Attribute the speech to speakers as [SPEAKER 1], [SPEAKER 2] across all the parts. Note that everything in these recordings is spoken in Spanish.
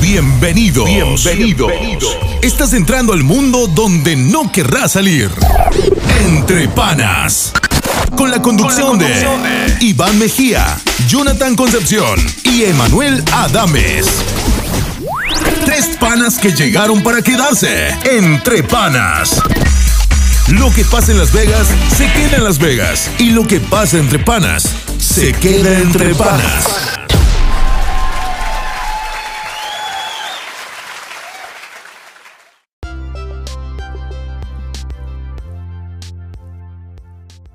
[SPEAKER 1] Bienvenidos. Bienvenidos. Estás entrando al mundo donde no querrás salir. Entre panas. Con la conducción, de, Iván Mejía, Jonathan Concepción y Emanuel Adames. Tres panas que llegaron para quedarse. Entre panas. Lo que pasa en Las Vegas se queda en Las Vegas. Y lo que pasa entre panas se queda entre panas.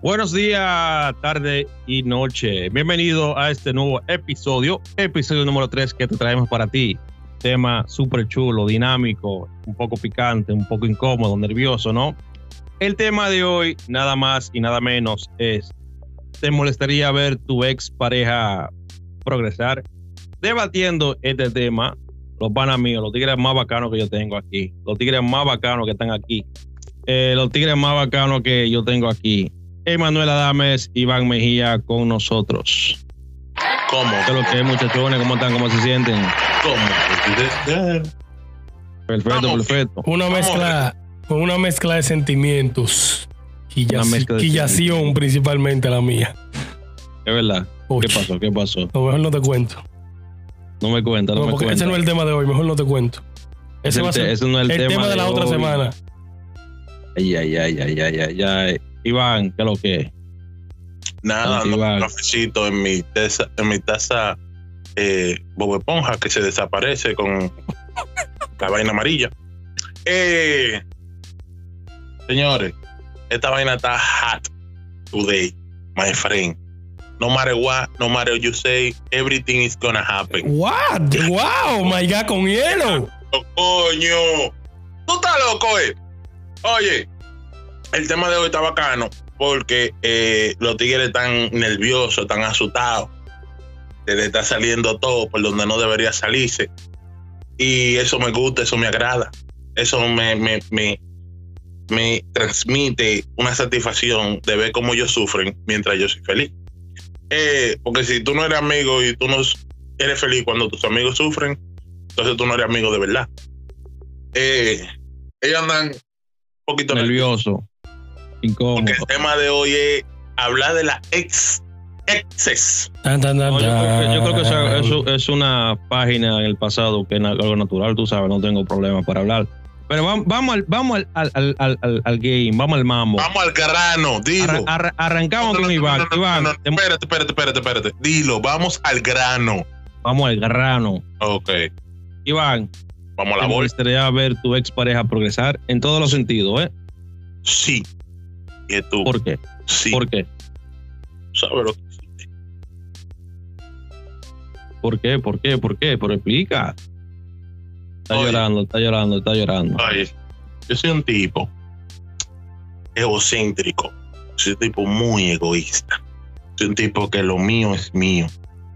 [SPEAKER 2] Buenos días, tarde y noche. Bienvenido a este nuevo episodio, episodio número 3 que te traemos para ti. Tema súper chulo, dinámico, un poco picante, un poco incómodo, nervioso, ¿no? El tema de hoy, nada más y nada menos, es, ¿te molestaría ver tu ex pareja progresar? Debatiendo este tema, los panas míos, los tigres más bacanos que yo tengo aquí, los tigres más bacanos que están aquí, eh, los tigres más bacanos que yo tengo aquí, Emanuel Adames, Iván Mejía con nosotros.
[SPEAKER 3] ¿Cómo?
[SPEAKER 2] ¿Qué es lo que es, muchachones? ¿Cómo están? ¿Cómo se sienten?
[SPEAKER 3] ¿Cómo?
[SPEAKER 2] Perfecto,
[SPEAKER 3] Vamos.
[SPEAKER 2] perfecto.
[SPEAKER 4] Una mezcla, con una mezcla de sentimientos. Quillación principalmente la mía.
[SPEAKER 2] Es verdad.
[SPEAKER 4] Uy.
[SPEAKER 2] ¿Qué pasó? ¿Qué pasó?
[SPEAKER 4] A lo mejor no te cuento.
[SPEAKER 2] No me cuenta, no,
[SPEAKER 4] No,
[SPEAKER 2] me cuenta.
[SPEAKER 4] ese no es el tema de hoy, mejor no te cuento. Ese
[SPEAKER 2] Ese
[SPEAKER 4] va a ser
[SPEAKER 2] ese no es el
[SPEAKER 4] el,
[SPEAKER 2] tema
[SPEAKER 4] tema, de la
[SPEAKER 2] de
[SPEAKER 4] otra
[SPEAKER 2] hoy.
[SPEAKER 4] semana.
[SPEAKER 2] Ay, ay, ay, ay, ay, ay, ay. Iván, ¿qué es lo que es?
[SPEAKER 3] Nada, no, un cafecito en mi taza, en mi taza eh, Bob Esponja que se desaparece con la vaina amarilla. Eh, señores, esta vaina está hot today, my friend. No matter what, no matter what you say, everything is gonna happen.
[SPEAKER 4] What? Wow, my God, con hielo.
[SPEAKER 3] Oh, coño. Tú estás loco, eh. Oye, el tema de hoy está bacano porque eh, los tigres están nerviosos, están asustados. Se le está saliendo todo por donde no debería salirse. Y eso me gusta, eso me agrada. Eso me, me, me, me transmite una satisfacción de ver cómo ellos sufren mientras yo soy feliz. Eh, porque si tú no eres amigo y tú no eres feliz cuando tus amigos sufren, entonces tú no eres amigo de verdad. Eh, ellos andan un poquito nerviosos.
[SPEAKER 2] Nervioso. Incómodo.
[SPEAKER 3] Porque el tema de hoy es hablar de la ex exes.
[SPEAKER 4] Tan, tan, tan,
[SPEAKER 2] No, yo, creo que, yo creo que eso, es una página en el pasado que es algo natural, tú sabes, no tengo problema para hablar. Pero vamos, vamos, al, vamos al, al, al, al- game, vamos al mambo.
[SPEAKER 3] Vamos al grano, dilo.
[SPEAKER 2] Arra- arra- arrancamos
[SPEAKER 3] No, no,
[SPEAKER 2] con
[SPEAKER 3] no,
[SPEAKER 2] Iván.
[SPEAKER 3] no, no,
[SPEAKER 2] Iván,
[SPEAKER 3] no, no,
[SPEAKER 2] te-
[SPEAKER 3] espérate, espérate, espérate, espérate. Dilo, vamos al grano.
[SPEAKER 2] vamos al grano.
[SPEAKER 3] Ok,
[SPEAKER 2] Iván,
[SPEAKER 3] vamos a
[SPEAKER 2] ¿te
[SPEAKER 3] la bolsa.
[SPEAKER 2] molestaría ver tu ex pareja progresar en todos los sentidos, ¿eh?
[SPEAKER 3] Sí. Tú,
[SPEAKER 2] ¿Por qué?
[SPEAKER 3] sí.
[SPEAKER 2] ¿Por qué?
[SPEAKER 3] ¿Sabes lo que hiciste?
[SPEAKER 2] ¿Por qué? ¿Por qué? ¿Por qué? Pero explica. Está
[SPEAKER 3] Oye.
[SPEAKER 2] llorando, está llorando, está llorando.
[SPEAKER 3] Oye, yo soy un tipo egocéntrico. Soy un tipo muy egoísta. Soy un tipo que lo mío es mío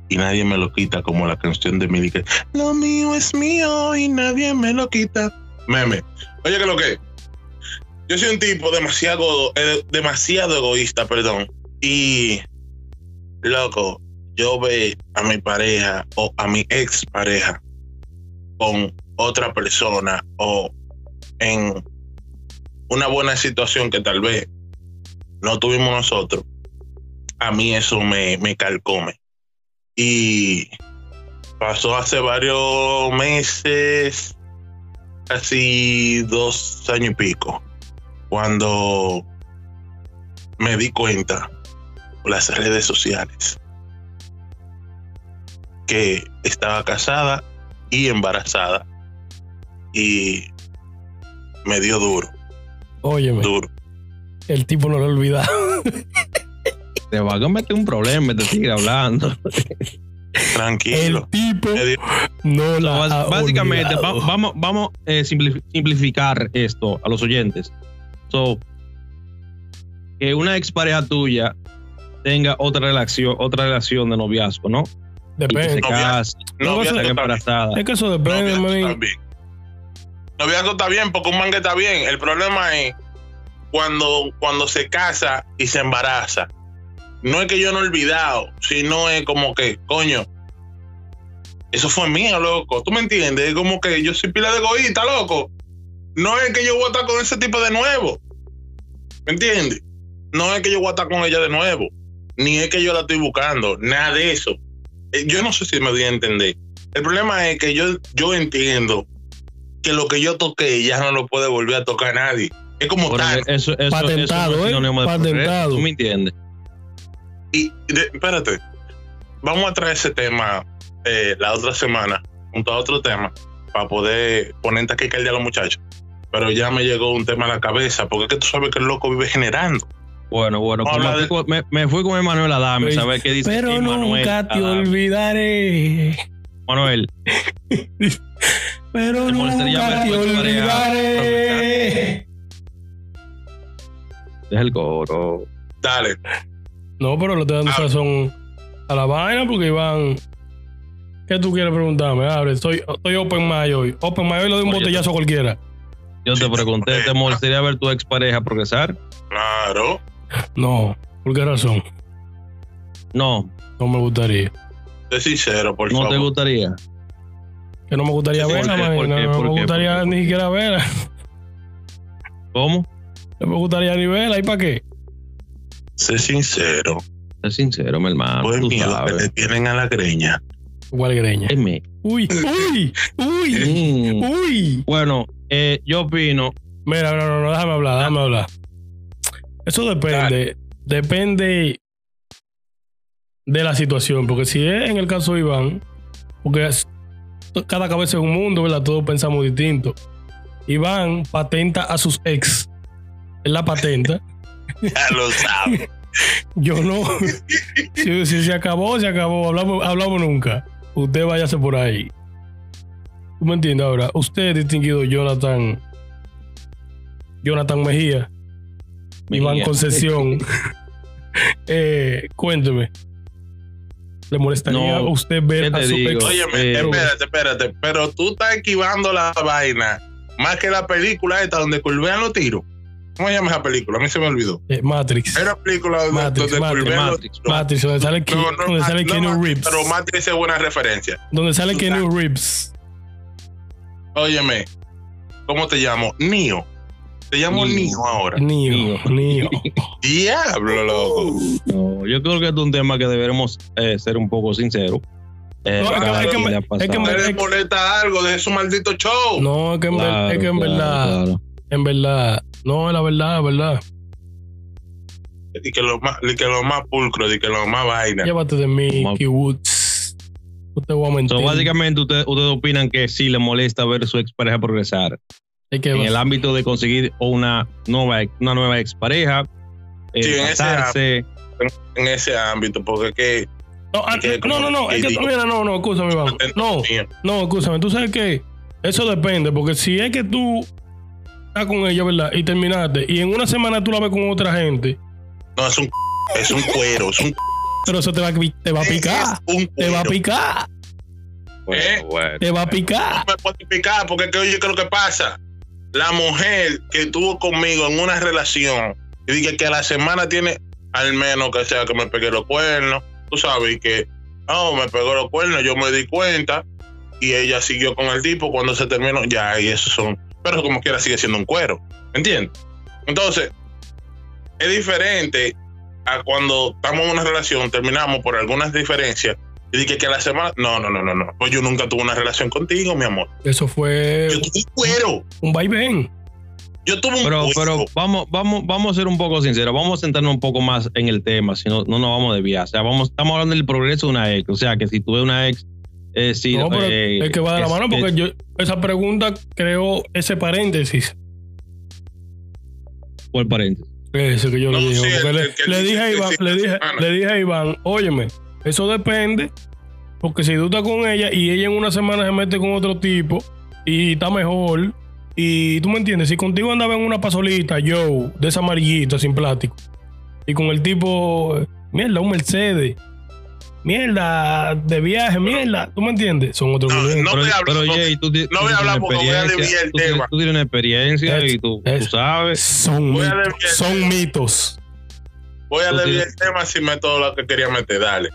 [SPEAKER 3] y nadie me lo quita, como la canción de Milly que lo mío es mío y nadie me lo quita. Meme. Oye, que lo que yo soy un tipo demasiado, eh, demasiado egoísta, perdón. Y loco, yo ve a mi pareja o a mi ex pareja con otra persona o en una buena situación que tal vez no tuvimos nosotros, a mí eso me, me. Y pasó hace varios meses, casi dos años y pico, cuando me di cuenta por las redes sociales que estaba casada y embarazada y me dio duro,
[SPEAKER 4] Óyeme,
[SPEAKER 3] duro.
[SPEAKER 4] el tipo no lo ha olvidado.
[SPEAKER 2] Te va a meter un problema, te sigue hablando.
[SPEAKER 3] Tranquilo.
[SPEAKER 4] El tipo
[SPEAKER 3] Me dio-
[SPEAKER 4] no la
[SPEAKER 2] bas-
[SPEAKER 4] ha
[SPEAKER 2] básicamente, va- vamos, vamos a simplificar esto a los oyentes. So, que una expareja tuya tenga otra relación, otra relación de noviazgo, ¿no? Y que se
[SPEAKER 4] Depende.
[SPEAKER 3] Novia-
[SPEAKER 2] case,
[SPEAKER 3] Novia
[SPEAKER 2] que
[SPEAKER 3] está bien.
[SPEAKER 2] embarazada.
[SPEAKER 4] Es que eso depende,
[SPEAKER 3] Noviazgo
[SPEAKER 4] manín.
[SPEAKER 3] está bien. Noviazgo está bien porque un mangue está bien. El problema es cuando, cuando se casa y se embaraza. No es que yo no he olvidado, sino es como que, coño, Eso fue mío, loco. ¿Tú me entiendes? Es como que yo soy pila de egoísta, loco. No es que yo voy a estar con ese tipo de nuevo. ¿Me entiendes? No es que yo voy a estar con ella de nuevo. Ni es que yo la estoy buscando. Nada de eso. Eh, Yo no sé si me voy a entender. El problema es que yo, yo entiendo que lo que yo toqué ya no lo puede volver a tocar nadie. Es como tal.
[SPEAKER 2] eso, eso,
[SPEAKER 4] Patentado,
[SPEAKER 2] eso no es
[SPEAKER 4] ¿eh? Patentado.
[SPEAKER 2] ¿Tú me entiendes?
[SPEAKER 3] Y de- espérate, vamos a traer ese tema eh, la otra semana, junto a otro tema, para poder poner aquí que a los muchachos. Pero ya me llegó un tema a la cabeza, porque es que tú sabes que el loco vive generando.
[SPEAKER 2] Bueno, bueno,
[SPEAKER 3] a
[SPEAKER 2] como
[SPEAKER 3] hablar
[SPEAKER 2] me, fui con- me, me fui con Emanuel Adame,
[SPEAKER 4] Pues,
[SPEAKER 2] ¿sabes qué dice?
[SPEAKER 4] Pero
[SPEAKER 2] Emmanuel
[SPEAKER 4] nunca te
[SPEAKER 2] Adame?
[SPEAKER 4] olvidaré.
[SPEAKER 2] Manuel,
[SPEAKER 4] Pero
[SPEAKER 2] ¿Te molestaría
[SPEAKER 4] nunca
[SPEAKER 2] ver
[SPEAKER 4] te olvidaré.
[SPEAKER 2] deja el coro.
[SPEAKER 3] Dale,
[SPEAKER 4] No, pero le estoy dando razón a la vaina porque Iván. ¿Qué tú quieres preguntarme? Abre, estoy, estoy open mind hoy. Open mind hoy le doy un
[SPEAKER 2] Oye,
[SPEAKER 4] botellazo a cualquiera.
[SPEAKER 2] Yo te pregunté, ¿te molestaría ver tu expareja progresar?
[SPEAKER 3] claro.
[SPEAKER 4] No, ¿por qué razón?
[SPEAKER 2] No,
[SPEAKER 4] No me gustaría.
[SPEAKER 3] Sé sincero, por
[SPEAKER 2] no te
[SPEAKER 3] favor.
[SPEAKER 2] gustaría.
[SPEAKER 4] Que no me gustaría
[SPEAKER 3] Sí,
[SPEAKER 4] verla,
[SPEAKER 2] ¿por qué?
[SPEAKER 4] man.
[SPEAKER 2] ¿Por
[SPEAKER 4] No, no
[SPEAKER 2] ¿Por
[SPEAKER 4] me gustaría ni siquiera verla.
[SPEAKER 2] ¿Cómo?
[SPEAKER 4] No me gustaría ni verla. ¿Y para qué?
[SPEAKER 3] Sé sincero.
[SPEAKER 2] Sé sincero, mi hermano.
[SPEAKER 3] Pues
[SPEAKER 2] tú
[SPEAKER 3] miedo que te tienen a la greña.
[SPEAKER 4] ¿Cuál greña?
[SPEAKER 2] Dime.
[SPEAKER 4] Uy, uy, uy,
[SPEAKER 2] Mm,
[SPEAKER 4] uy.
[SPEAKER 2] Bueno, eh, yo opino.
[SPEAKER 4] Mira, no, no, no, déjame hablar, déjame hablar. Eso depende, depende de la situación, porque si es en el caso de Iván, porque es- cada cabeza es un mundo, ¿verdad? Todos pensamos distinto. Iván patenta a sus ex. Él la patenta.
[SPEAKER 3] Ya lo sabes.
[SPEAKER 4] Yo no. si, si se acabó, se acabó. Hablamos, hablamos nunca. Usted váyase por ahí. ¿Tú me entiendes ahora? Usted, distinguido Jonathan. Jonathan Mejía. Iván
[SPEAKER 2] Mejía.
[SPEAKER 4] Concesión. eh, cuénteme. ¿Le molestaría
[SPEAKER 2] No,
[SPEAKER 4] a usted
[SPEAKER 2] ¿qué
[SPEAKER 4] ver a su
[SPEAKER 2] digo?
[SPEAKER 4] ex?
[SPEAKER 3] Óyeme,
[SPEAKER 2] Eh,
[SPEAKER 3] espérate, espérate. Pero tú estás esquivando la vaina más que la película esta donde curvean los tiros. ¿Cómo se llama esa película? A mí se me olvidó.
[SPEAKER 4] Eh, Matrix.
[SPEAKER 3] Era película donde,
[SPEAKER 4] Matrix,
[SPEAKER 3] donde
[SPEAKER 4] Matrix,
[SPEAKER 2] Matrix.
[SPEAKER 4] Matrix, donde sale, Ke-
[SPEAKER 3] No, no,
[SPEAKER 4] donde sale
[SPEAKER 3] no,
[SPEAKER 4] Keanu
[SPEAKER 3] Matrix,
[SPEAKER 4] Reeves.
[SPEAKER 3] Pero Matrix es buena referencia.
[SPEAKER 4] donde sale Keanu Reeves.
[SPEAKER 3] Óyeme, ¿cómo te llamo? Nio. Te llamo. Nio ahora.
[SPEAKER 4] Neo, Neo.
[SPEAKER 3] Diablo, loco.
[SPEAKER 2] No, yo creo que es un tema que deberemos eh, ser un poco sinceros. Eh,
[SPEAKER 4] No, es que- es que es que
[SPEAKER 2] pasado.
[SPEAKER 4] me-
[SPEAKER 3] ¿Te le molesta algo de su maldito show?
[SPEAKER 4] No, es que en, ver-
[SPEAKER 2] Claro,
[SPEAKER 4] es que en
[SPEAKER 2] claro,
[SPEAKER 4] verdad,
[SPEAKER 2] claro.
[SPEAKER 4] En verdad, no, es la verdad, es verdad.
[SPEAKER 3] Y que lo más, y que lo más pulcro, y que lo más vaina.
[SPEAKER 4] Llévate de mí,
[SPEAKER 2] Como-
[SPEAKER 4] Key Woods. Te voy a mentir.
[SPEAKER 2] So, básicamente, ustedes ustedes opinan que sí le molesta ver su expareja progresar
[SPEAKER 4] Es que
[SPEAKER 2] en
[SPEAKER 4] va-
[SPEAKER 2] el ámbito de conseguir una nueva, una nueva expareja, eh,
[SPEAKER 3] Sí, en ese
[SPEAKER 2] casarse.
[SPEAKER 3] En ese ámbito, porque que.
[SPEAKER 4] no, ah,
[SPEAKER 3] que
[SPEAKER 4] no, no, no, es que, mira, no, no, escúchame, Iván. No, no, escúchame. Tú sabes que eso depende, porque si es que tú estás con ella, ¿verdad? Y terminaste, y en una semana tú la ves con otra gente,
[SPEAKER 3] No, es un. Es un cuero, es un.
[SPEAKER 4] pero eso te va, te va a picar. Te va a picar.
[SPEAKER 3] ¿Eh?
[SPEAKER 2] bueno.
[SPEAKER 4] Te va a picar.
[SPEAKER 3] No me puede picar, porque oye, ¿qué es lo que pasa? La mujer que estuvo conmigo en una relación y dije que a la semana tiene al menos que sea que me pegué los cuernos, tú sabes, y que, oh, me pegó los cuernos, yo me di cuenta y ella siguió con el tipo cuando se terminó, ya, y eso son, pero como quiera sigue siendo un cuero, ¿entiendes? Entonces, es diferente a cuando estamos en una relación, terminamos por algunas diferencias y dije que a la semana, no, no, no, no, no, pues yo nunca tuve una relación contigo, mi amor.
[SPEAKER 4] Eso fue
[SPEAKER 3] Yo tuve un cuero.
[SPEAKER 4] un vaivén.
[SPEAKER 3] Yo tuve un
[SPEAKER 2] Pero,
[SPEAKER 3] cuero.
[SPEAKER 2] pero vamos, vamos, vamos a ser un poco sinceros, vamos a centrarnos un poco más en el tema, si no, no nos vamos a desviar. O sea, vamos, estamos hablando del progreso de una ex. O sea, que si tuve una ex, eh, sí,
[SPEAKER 4] No, pero
[SPEAKER 2] eh,
[SPEAKER 4] es que va de la
[SPEAKER 2] es-
[SPEAKER 4] mano porque
[SPEAKER 2] es-
[SPEAKER 4] yo esa pregunta creó ese paréntesis.
[SPEAKER 2] por paréntesis.
[SPEAKER 4] Ese que yo
[SPEAKER 3] No,
[SPEAKER 4] le dije.
[SPEAKER 3] sí, el-
[SPEAKER 4] le,
[SPEAKER 3] el
[SPEAKER 4] dije a Iván, le dije, le dije a Iván, óyeme, eso depende, porque si tú estás con ella y ella en una semana se mete con otro tipo y está mejor, y tú me entiendes, si contigo andaba en una pasolita, yo, de esa amarillita sin plástico, y con el tipo, mierda, un Mercedes, mierda, de viaje, mierda, tú me entiendes, son otros
[SPEAKER 3] No,
[SPEAKER 4] clientes.
[SPEAKER 3] no
[SPEAKER 2] pero,
[SPEAKER 3] voy a hablar
[SPEAKER 2] pero, Jay, tú, ti-
[SPEAKER 3] no
[SPEAKER 2] tú
[SPEAKER 3] voy a hablar porque voy a
[SPEAKER 2] experiencia,
[SPEAKER 3] desviar el
[SPEAKER 2] tú tienes-
[SPEAKER 3] tema.
[SPEAKER 2] Tú tienes una experiencia
[SPEAKER 4] Es-
[SPEAKER 2] y tú,
[SPEAKER 4] es-
[SPEAKER 2] tú sabes.
[SPEAKER 4] Son,
[SPEAKER 3] Voy a
[SPEAKER 4] mit-
[SPEAKER 3] desviar-
[SPEAKER 4] son mitos.
[SPEAKER 3] Voy a desviar el tema sin meter todo lo que quería meter. Dale.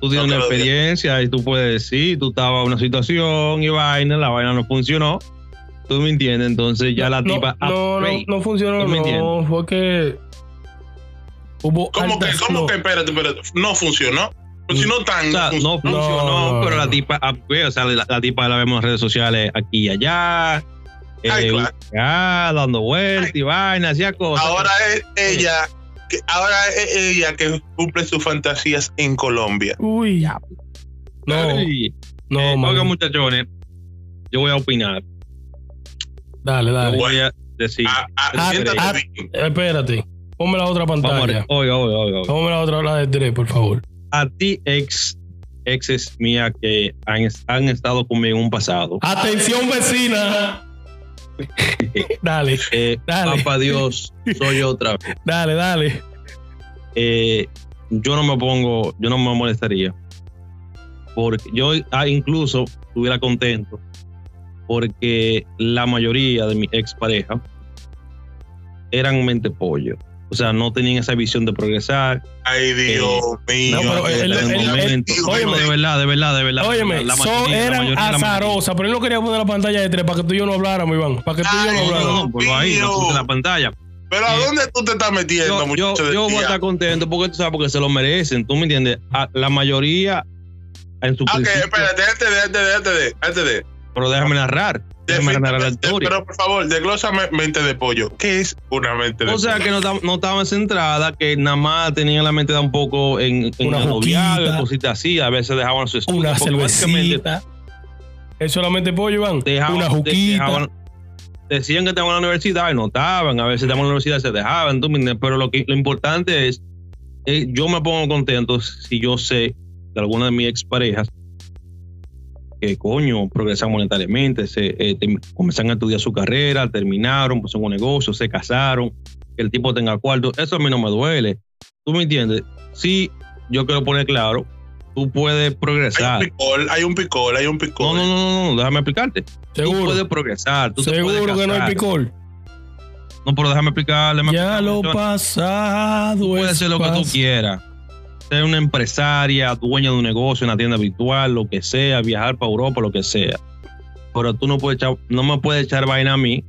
[SPEAKER 2] Tú tienes
[SPEAKER 3] No
[SPEAKER 2] una experiencia y tú puedes decir, tú estabas en una situación y vaina, la vaina no funcionó. Tú me entiendes, entonces ya la
[SPEAKER 4] no,
[SPEAKER 2] tipa
[SPEAKER 4] no, no, no funcionó,
[SPEAKER 2] ¿Tú me
[SPEAKER 4] no.
[SPEAKER 2] entiendes?
[SPEAKER 4] Fue que hubo
[SPEAKER 3] ¿Cómo que, cómo
[SPEAKER 4] no.
[SPEAKER 3] que, espérate, espérate, no funcionó? Pues si no tan,
[SPEAKER 2] O sea,
[SPEAKER 3] no
[SPEAKER 2] no
[SPEAKER 3] funcionó.
[SPEAKER 4] No.
[SPEAKER 2] pero la tipa upgrade, o sea, la, la tipa la vemos en redes sociales aquí y allá.
[SPEAKER 3] Ay,
[SPEAKER 2] eh,
[SPEAKER 3] claro.
[SPEAKER 2] ah, dando vueltas y vaina, hacía cosas.
[SPEAKER 3] Ahora es ella, que, ahora es ella que cumple sus fantasías en Colombia.
[SPEAKER 4] Uy. No,
[SPEAKER 2] Ay,
[SPEAKER 4] no,
[SPEAKER 2] eh,
[SPEAKER 4] man.
[SPEAKER 2] oigan, muchachones, yo voy a opinar.
[SPEAKER 4] Dale,
[SPEAKER 2] Yo
[SPEAKER 4] dale.
[SPEAKER 2] voy a decir.
[SPEAKER 3] Ah, ah,
[SPEAKER 4] Ah,
[SPEAKER 3] siéntate
[SPEAKER 4] ah,
[SPEAKER 3] bien.
[SPEAKER 4] Espérate. Ponme la otra
[SPEAKER 2] a
[SPEAKER 4] pantalla.
[SPEAKER 2] Oiga, oiga, oiga. oiga.
[SPEAKER 4] Ponme la otra, la de tres, por favor.
[SPEAKER 2] A ti, ex, exes mía que han, han estado conmigo en un pasado.
[SPEAKER 4] Atención, vecina. dale,
[SPEAKER 2] Eh,
[SPEAKER 4] Dale.
[SPEAKER 2] papá Dios, soy otra vez.
[SPEAKER 4] dale, dale.
[SPEAKER 2] Eh, yo no me pongo, yo no me molestaría. Porque yo ah, incluso estuviera contento. Porque la mayoría de mi expareja eran mente pollo. O sea, no tenían esa visión de progresar.
[SPEAKER 3] Ay, Dios mío.
[SPEAKER 4] No, pero
[SPEAKER 2] el momento. No,
[SPEAKER 3] óyeme.
[SPEAKER 2] de verdad, de verdad, de verdad.
[SPEAKER 4] Óyeme,
[SPEAKER 2] La
[SPEAKER 4] son, eran azarosas, pero él no quería poner la pantalla de tres para que tú y yo no habláramos, Iván. Para que tú y yo no
[SPEAKER 2] No, no,
[SPEAKER 4] habláramos.
[SPEAKER 2] no, ponlo ahí, no puse la pantalla.
[SPEAKER 3] Pero ¿a
[SPEAKER 2] Eh,
[SPEAKER 3] dónde tú te estás metiendo,
[SPEAKER 2] Yo, yo,
[SPEAKER 3] muchacho
[SPEAKER 2] yo voy a estar contento porque tú sabes, porque se lo merecen, tú me entiendes. A- la mayoría en su
[SPEAKER 3] Ok, espérate, antes de, antes de.
[SPEAKER 2] pero déjame narrar, la.
[SPEAKER 3] Pero por favor, desglósame mente de pollo. ¿Qué es una mente de
[SPEAKER 2] O sea
[SPEAKER 3] pollo?
[SPEAKER 2] que no, no estaban centradas, que nada más tenían la mente da un poco en, en
[SPEAKER 4] Una juquita.
[SPEAKER 2] cositas así, a veces dejaban su estudio.
[SPEAKER 4] Una cervecita. ¿Es solamente pollo, Iván?
[SPEAKER 2] dejaban-
[SPEAKER 4] Una
[SPEAKER 2] de-
[SPEAKER 4] juquita.
[SPEAKER 2] dejaban- decían que estaban en la universidad y no estaban, a veces estaban en la universidad y se dejaban, pero lo, que, lo importante es, eh, yo me pongo contento si yo sé de alguna de mis exparejas que coño, progresan monetariamente, se, eh, comenzaron a estudiar su carrera, terminaron, pues un negocio, se casaron, que el tipo tenga cuarto, eso a mí no me duele. ¿Tú me entiendes? Sí, yo quiero poner claro, tú puedes
[SPEAKER 3] Hay
[SPEAKER 2] progresar.
[SPEAKER 3] un picol, hay un picol, hay un
[SPEAKER 2] No,
[SPEAKER 3] picol.
[SPEAKER 2] no, no, no, no, déjame explicarte. Tú
[SPEAKER 4] Seguro.
[SPEAKER 2] puedes progresar. Tú te
[SPEAKER 4] Seguro
[SPEAKER 2] puedes
[SPEAKER 4] que no hay picor.
[SPEAKER 2] No, pero déjame explicarle.
[SPEAKER 4] Ya lo pasado.
[SPEAKER 2] Tú puedes
[SPEAKER 4] es
[SPEAKER 2] hacer lo que tú quieras. Ser una empresaria, dueña de un negocio, una tienda virtual, lo que sea, viajar para Europa, lo que sea. Pero tú no puedes echar, no me puedes echar vaina a mí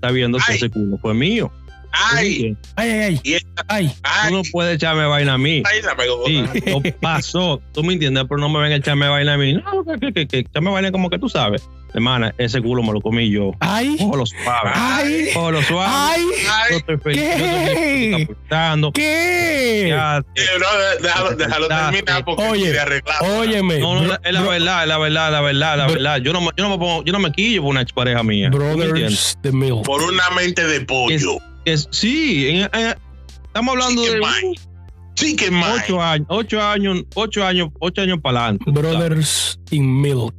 [SPEAKER 2] sabiendo que
[SPEAKER 3] Ay.
[SPEAKER 2] ese culo fue mío.
[SPEAKER 3] Ay,
[SPEAKER 4] Ay, ay, ay.
[SPEAKER 3] y esta-
[SPEAKER 4] Ay,
[SPEAKER 2] Tú no puedes echarme vaina a mí.
[SPEAKER 3] ay, la pegó.
[SPEAKER 2] Sí, no pasó. Tú me entiendes, pero no me ven a echarme vaina a mí. No, que, que, que, echarme vaina como que tú sabes. Hermana, ese culo me lo comí yo.
[SPEAKER 4] ay,
[SPEAKER 2] Ojo suave.
[SPEAKER 4] ay,
[SPEAKER 2] Ojo lo suave.
[SPEAKER 4] ay.
[SPEAKER 2] Yo
[SPEAKER 3] Ay,
[SPEAKER 2] estoy feliz.
[SPEAKER 4] ¿Qué?
[SPEAKER 2] Yo estoy aportando.
[SPEAKER 4] ¿Qué?
[SPEAKER 2] Ya,
[SPEAKER 3] eh, no, déjalo, déjalo terminar porque
[SPEAKER 4] Oye,
[SPEAKER 3] quiere arreglar.
[SPEAKER 4] Óyeme.
[SPEAKER 2] No, no,
[SPEAKER 4] bro-
[SPEAKER 2] es la
[SPEAKER 4] bro-
[SPEAKER 2] verdad, es la verdad, la verdad, la
[SPEAKER 4] Bro-
[SPEAKER 2] verdad. Yo no, me- yo no me pongo, yo no me quillo por una expareja mía.
[SPEAKER 4] Brothers the Milk.
[SPEAKER 3] Por una mente de pollo.
[SPEAKER 2] Es- sí, en- en- estamos hablando
[SPEAKER 3] que
[SPEAKER 2] de
[SPEAKER 3] que mal.
[SPEAKER 2] ocho años, ocho años, ocho años, ocho años para adelante.
[SPEAKER 4] Brothers in Milk.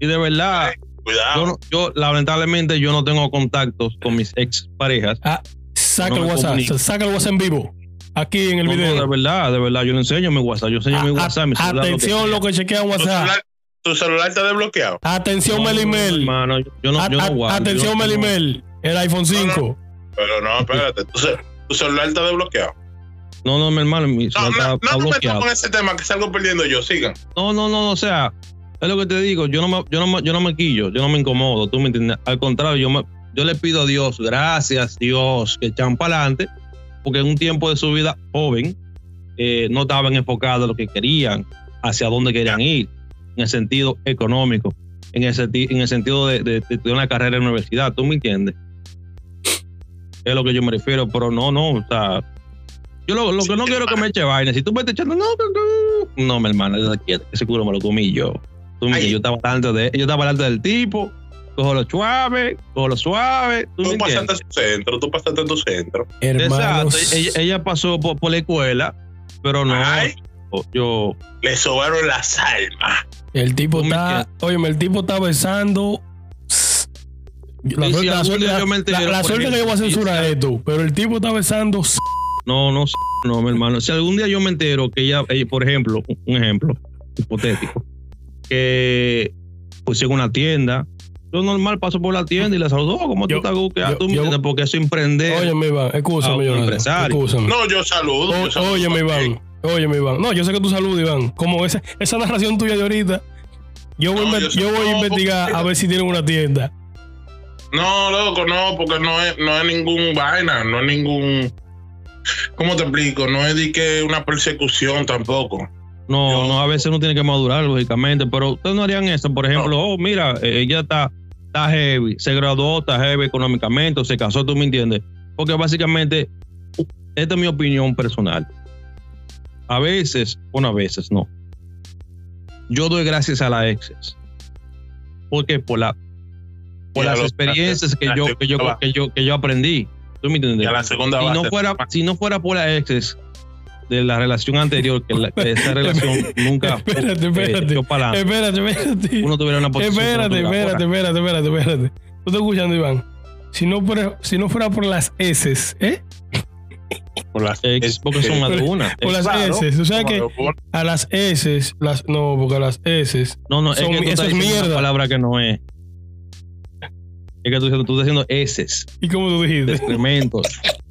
[SPEAKER 2] Y de verdad,
[SPEAKER 3] Cuidado.
[SPEAKER 2] yo, no- yo lamentablemente yo no tengo contactos con mis exparejas.
[SPEAKER 4] Ah, saca
[SPEAKER 2] No
[SPEAKER 4] el WhatsApp.
[SPEAKER 2] comunico.
[SPEAKER 4] Saca el WhatsApp en vivo. Aquí en el
[SPEAKER 2] No, no, de
[SPEAKER 4] video.
[SPEAKER 2] verdad, de verdad, yo le enseño mi WhatsApp, yo enseño mi
[SPEAKER 4] A-
[SPEAKER 2] WhatsApp, mi celular,
[SPEAKER 4] atención,
[SPEAKER 2] que
[SPEAKER 4] lo que chequea en
[SPEAKER 3] tu,
[SPEAKER 4] WhatsApp.
[SPEAKER 3] celular, tu celular está desbloqueado.
[SPEAKER 4] Atención,
[SPEAKER 2] No, no,
[SPEAKER 4] Melimel.
[SPEAKER 2] hermano, yo, yo no,
[SPEAKER 4] A-
[SPEAKER 2] yo no
[SPEAKER 4] a-
[SPEAKER 2] guardo,
[SPEAKER 4] Atención,
[SPEAKER 2] yo no-
[SPEAKER 4] Melimel. El iPhone 5.
[SPEAKER 3] Pero no, espérate. Tu, tu celular está desbloqueado.
[SPEAKER 2] No, no, mi hermano, mi
[SPEAKER 3] No,
[SPEAKER 2] celular
[SPEAKER 3] no,
[SPEAKER 2] está,
[SPEAKER 3] no
[SPEAKER 2] está bloqueado.
[SPEAKER 3] con ese tema que salgo perdiendo yo. Sigan.
[SPEAKER 2] No, no, no, o sea, es lo que te digo, yo no me, yo no me, yo no me quillo, yo no me incomodo, tú me entiendes. Al contrario, yo, me, yo le pido a Dios, gracias Dios, que echan para adelante, porque en un tiempo de su vida joven eh, no estaban enfocados en lo que querían, hacia dónde querían ir, en el sentido económico, en el, senti- en el sentido de, de, de una carrera en la universidad, tú me entiendes. Es lo que yo me refiero, pero no, no, o sea, yo lo, lo
[SPEAKER 3] Sí,
[SPEAKER 2] que no quiero que
[SPEAKER 3] mal.
[SPEAKER 2] me eche vaina, si tú me estás echando, no, no, no, no, mi hermana, ese culo me lo comí yo. Tú me yo estaba delante de, yo estaba delante del tipo, cojo lo suave, cojo lo suave, tú
[SPEAKER 3] Tú pasaste
[SPEAKER 2] entiendes.
[SPEAKER 3] en su centro. Tú pasaste en tu centro.
[SPEAKER 2] Exacto,
[SPEAKER 4] Hermanos.
[SPEAKER 2] ella, ella pasó por, por la escuela, pero no,
[SPEAKER 3] Ay.
[SPEAKER 2] yo,
[SPEAKER 3] Le sobraron las almas.
[SPEAKER 4] El tipo está. Óyeme, el tipo está besando. La suerte, la suerte-
[SPEAKER 2] yo
[SPEAKER 4] la-
[SPEAKER 2] entero,
[SPEAKER 4] la suerte que yo voy a censurar esto, pero el tipo está besando.
[SPEAKER 2] no, no, no, mi hermano. Si algún día yo me entero que ella, ella, por ejemplo, un ejemplo hipotético, que pues en una tienda, yo normal paso por la tienda y le saludo, "Oh, ¿cómo tú
[SPEAKER 4] Yo-
[SPEAKER 2] estás? ¿Qué haces?"
[SPEAKER 4] yo-
[SPEAKER 2] Tú me
[SPEAKER 4] yo-
[SPEAKER 2] entiendes, porque eso emprende.
[SPEAKER 4] Óyeme, Iván,
[SPEAKER 2] a
[SPEAKER 4] escúchame. Escúchame.
[SPEAKER 3] No, yo saludo. yo
[SPEAKER 4] O-
[SPEAKER 3] saludo
[SPEAKER 4] Óyeme,
[SPEAKER 3] también.
[SPEAKER 4] Iván, Oye, mi Iván. No, yo sé que tú saludas, Iván. Como esa, esa narración tuya de ahorita, yo voy,
[SPEAKER 3] No,
[SPEAKER 4] a
[SPEAKER 3] yo
[SPEAKER 4] yo investigar
[SPEAKER 3] porque-
[SPEAKER 4] a ver si tienen una tienda.
[SPEAKER 3] No, loco, no, porque no es, no es ningún vaina, no es ningún. ¿Cómo te explico? No es de que una persecución tampoco.
[SPEAKER 2] No,
[SPEAKER 3] Yo-
[SPEAKER 2] no, a veces uno tiene que madurar, lógicamente, pero ustedes no harían eso, por ejemplo, oh, mira, eh, ella está, está heavy, se graduó, está heavy económicamente, o se casó, tú me entiendes. Porque básicamente, esta es mi opinión personal. A veces, bueno, a veces no. Yo doy gracias a las exes. Porque por la por las
[SPEAKER 3] los-
[SPEAKER 2] experiencias que
[SPEAKER 3] la
[SPEAKER 2] yo, que yo, que yo, que yo aprendí. ¿Tú me entiendes?
[SPEAKER 3] La segunda
[SPEAKER 2] si
[SPEAKER 3] base.
[SPEAKER 2] no fuera si no fuera por las exes de la relación anterior que, la- que esa relación nunca
[SPEAKER 4] Espérate,
[SPEAKER 2] eh,
[SPEAKER 4] espérate.
[SPEAKER 2] echó para
[SPEAKER 4] Espérate, espérate.
[SPEAKER 2] uno tuviera una posición
[SPEAKER 4] Espérate, espérate, espérate, espérate, espérate. ¿Tú estás escuchando, Iván? Si no, fuera, si no fuera por las S, ¿eh?
[SPEAKER 3] por las
[SPEAKER 2] Ex, porque son más de una
[SPEAKER 4] Por las S. O sea que a las S, las, no, porque a las S.
[SPEAKER 2] no no es
[SPEAKER 4] son-
[SPEAKER 2] que tú
[SPEAKER 4] eso
[SPEAKER 2] estás
[SPEAKER 4] es mierda.
[SPEAKER 2] una palabra que no es es que tú, tú estás diciendo eses
[SPEAKER 4] ¿Y cómo tú dijiste?
[SPEAKER 2] excrementos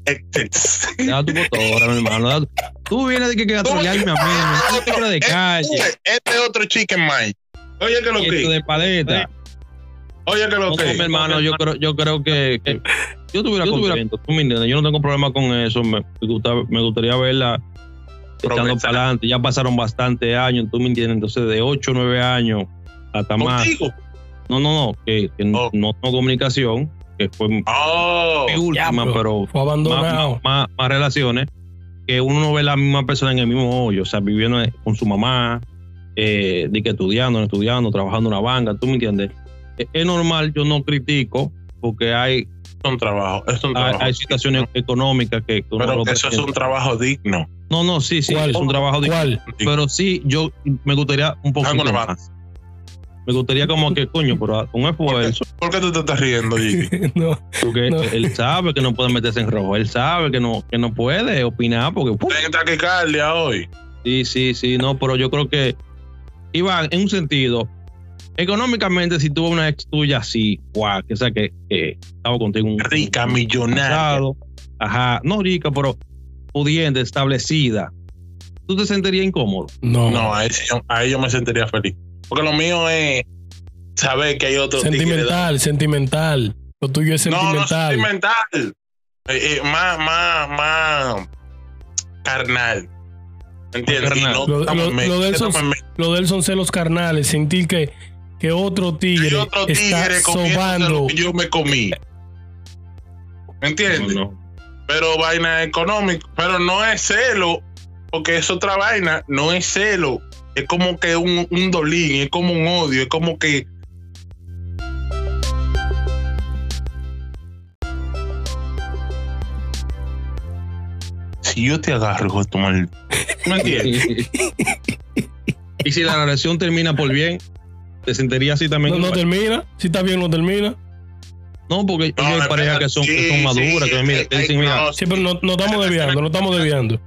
[SPEAKER 3] Ex-
[SPEAKER 2] da tu cotora mi hermano tú vienes de que, que a trolearme a mí me tú fuera de calle
[SPEAKER 3] Este otro chicken Mike. Oye, que lo que.
[SPEAKER 2] de paleta
[SPEAKER 3] Oye, que lo
[SPEAKER 2] No,
[SPEAKER 3] que.
[SPEAKER 2] mi hermano, yo creo, yo creo que, que yo estuviera contento. Tú me entiendes, yo no tengo problema con eso. Me, me gusta- me gustaría verla echando para adelante. Ya pasaron bastantes años, tú me entiendes. Entonces, de 8 o 9 años hasta más.
[SPEAKER 3] Contigo.
[SPEAKER 2] No, no, no, que, que no-
[SPEAKER 3] Oh.
[SPEAKER 2] no tengo comunicación, que fue mi
[SPEAKER 3] Oh.
[SPEAKER 2] última,
[SPEAKER 4] Diablo.
[SPEAKER 2] pero
[SPEAKER 4] Fue abandonado.
[SPEAKER 2] más, más- más relaciones que uno no ve la misma persona en el mismo hoyo, o sea, viviendo con su mamá, eh, de que estudiando, estudiando, trabajando en una banca, tú me entiendes. Es, es normal, yo no critico, porque hay,
[SPEAKER 3] Es un trabajo. Es un
[SPEAKER 2] hay,
[SPEAKER 3] trabajo.
[SPEAKER 2] hay situaciones económicas que,
[SPEAKER 3] Pero eso es un trabajo digno.
[SPEAKER 2] No, no, sí, sí,
[SPEAKER 4] ¿Cuál?
[SPEAKER 2] es un trabajo.
[SPEAKER 4] ¿Cuál?
[SPEAKER 2] Pero sí, yo me gustaría un poquito
[SPEAKER 3] Algo más.
[SPEAKER 2] Me gustaría como que, coño, pero con esfuerzo,
[SPEAKER 3] ¿Por qué tú te estás riendo, Gigi?
[SPEAKER 4] no.
[SPEAKER 2] porque
[SPEAKER 4] No.
[SPEAKER 2] él sabe que no puede meterse en rojo, él sabe que no, que no puede opinar, porque ¡pum!
[SPEAKER 3] Tienes taquicardia hoy.
[SPEAKER 2] Sí, sí, sí, no, pero yo creo que, Iván, en un sentido, económicamente, si tuvo una ex tuya así, guau, que, o sea, que, estaba contigo un
[SPEAKER 3] Rica,
[SPEAKER 2] un
[SPEAKER 3] millonaria.
[SPEAKER 2] pasado, ajá, no rica, pero pudiente, establecida, ¿tú te sentirías incómodo?
[SPEAKER 4] No.
[SPEAKER 3] No, a, ese yo- a ellos me sentiría feliz. Porque lo mío es saber que hay otro tigre.
[SPEAKER 4] Sentimental, sentimental. Lo tuyo es
[SPEAKER 3] No, no
[SPEAKER 4] sentimental.
[SPEAKER 3] sentimental. Eh, eh, más, más, más carnal. ¿Me entiendes?
[SPEAKER 2] Carnal.
[SPEAKER 3] No
[SPEAKER 4] Lo- de. Lo él son celos carnales. Sentir que, que otro tigre,
[SPEAKER 3] otro
[SPEAKER 4] está
[SPEAKER 3] tigre comiéndose
[SPEAKER 4] sobando.
[SPEAKER 3] lo que yo me comí. ¿Me entiendes?
[SPEAKER 2] No, no.
[SPEAKER 3] Pero vaina económica. Pero no es celo, porque es otra vaina. No es celo. Es como que un, un dolín, es como un odio, es como que. Si yo te agarro, hijo de tu mal. ¿Me entiendes?
[SPEAKER 2] y si la relación termina por bien, ¿te sentirías así también?
[SPEAKER 4] No, no termina. Si está bien, no termina.
[SPEAKER 2] No, porque
[SPEAKER 3] No,
[SPEAKER 2] hay parejas que son, que son maduras,
[SPEAKER 3] sí,
[SPEAKER 2] que mira, dicen,
[SPEAKER 3] no,
[SPEAKER 4] Sí, pero no, no estamos desviando, no estamos desviando.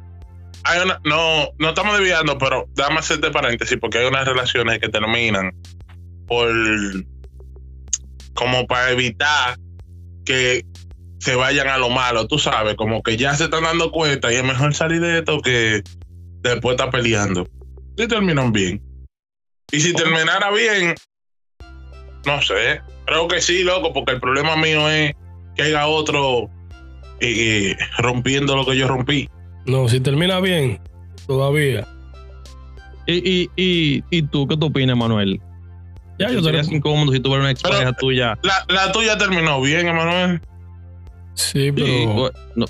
[SPEAKER 3] Hay una- no, no estamos desviando, pero déjame hacerte paréntesis, porque hay unas relaciones que terminan por como para evitar que se vayan a lo malo, tú sabes, como que ya se están dando cuenta y es mejor salir de esto que después estar peleando. Si terminan bien. Y si terminara bien, no sé, creo que sí, loco, porque el problema mío es que haya otro rompiendo lo que yo rompí.
[SPEAKER 4] No, si termina bien, todavía.
[SPEAKER 2] y, y, y, y tú, ¿qué tú opinas, Manuel?
[SPEAKER 4] Ya, yo
[SPEAKER 2] ¿Serías
[SPEAKER 4] te
[SPEAKER 2] incómodo si tuviera una ex pareja tuya?
[SPEAKER 3] La, la tuya terminó bien, Emanuel.
[SPEAKER 4] Sí,
[SPEAKER 2] Sí,
[SPEAKER 4] pero.
[SPEAKER 2] pues, no,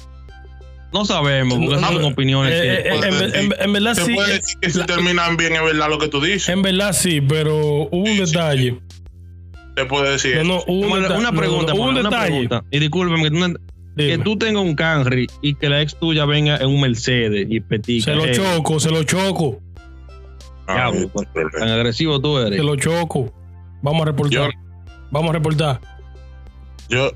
[SPEAKER 2] no sabemos, porque
[SPEAKER 4] No,
[SPEAKER 2] son
[SPEAKER 4] no,
[SPEAKER 2] opiniones
[SPEAKER 4] Eh,
[SPEAKER 2] que...
[SPEAKER 4] eh, en, en- en verdad sí.
[SPEAKER 3] puede
[SPEAKER 4] eh,
[SPEAKER 3] decir que si
[SPEAKER 4] la-
[SPEAKER 3] terminan bien, es verdad lo que tú dices.
[SPEAKER 4] En verdad sí, pero hubo un
[SPEAKER 3] Sí, sí.
[SPEAKER 4] detalle.
[SPEAKER 3] Se puede decir.
[SPEAKER 4] No, no, hubo
[SPEAKER 2] una
[SPEAKER 4] no,
[SPEAKER 2] pregunta,
[SPEAKER 4] no, hubo un
[SPEAKER 2] una
[SPEAKER 4] detalle.
[SPEAKER 2] pregunta. Y discúlpeme que tú, no- que
[SPEAKER 4] Dime.
[SPEAKER 2] tú tengas un Camry y que la ex tuya venga en un Mercedes y petica.
[SPEAKER 4] Se lo
[SPEAKER 2] eh,
[SPEAKER 4] choco, se lo choco,
[SPEAKER 3] Ah,
[SPEAKER 2] diablo,
[SPEAKER 3] no hay problema.
[SPEAKER 2] Tan agresivo tú eres.
[SPEAKER 4] se lo choco. Vamos a reportar. Vamos a reportar.
[SPEAKER 3] Yo,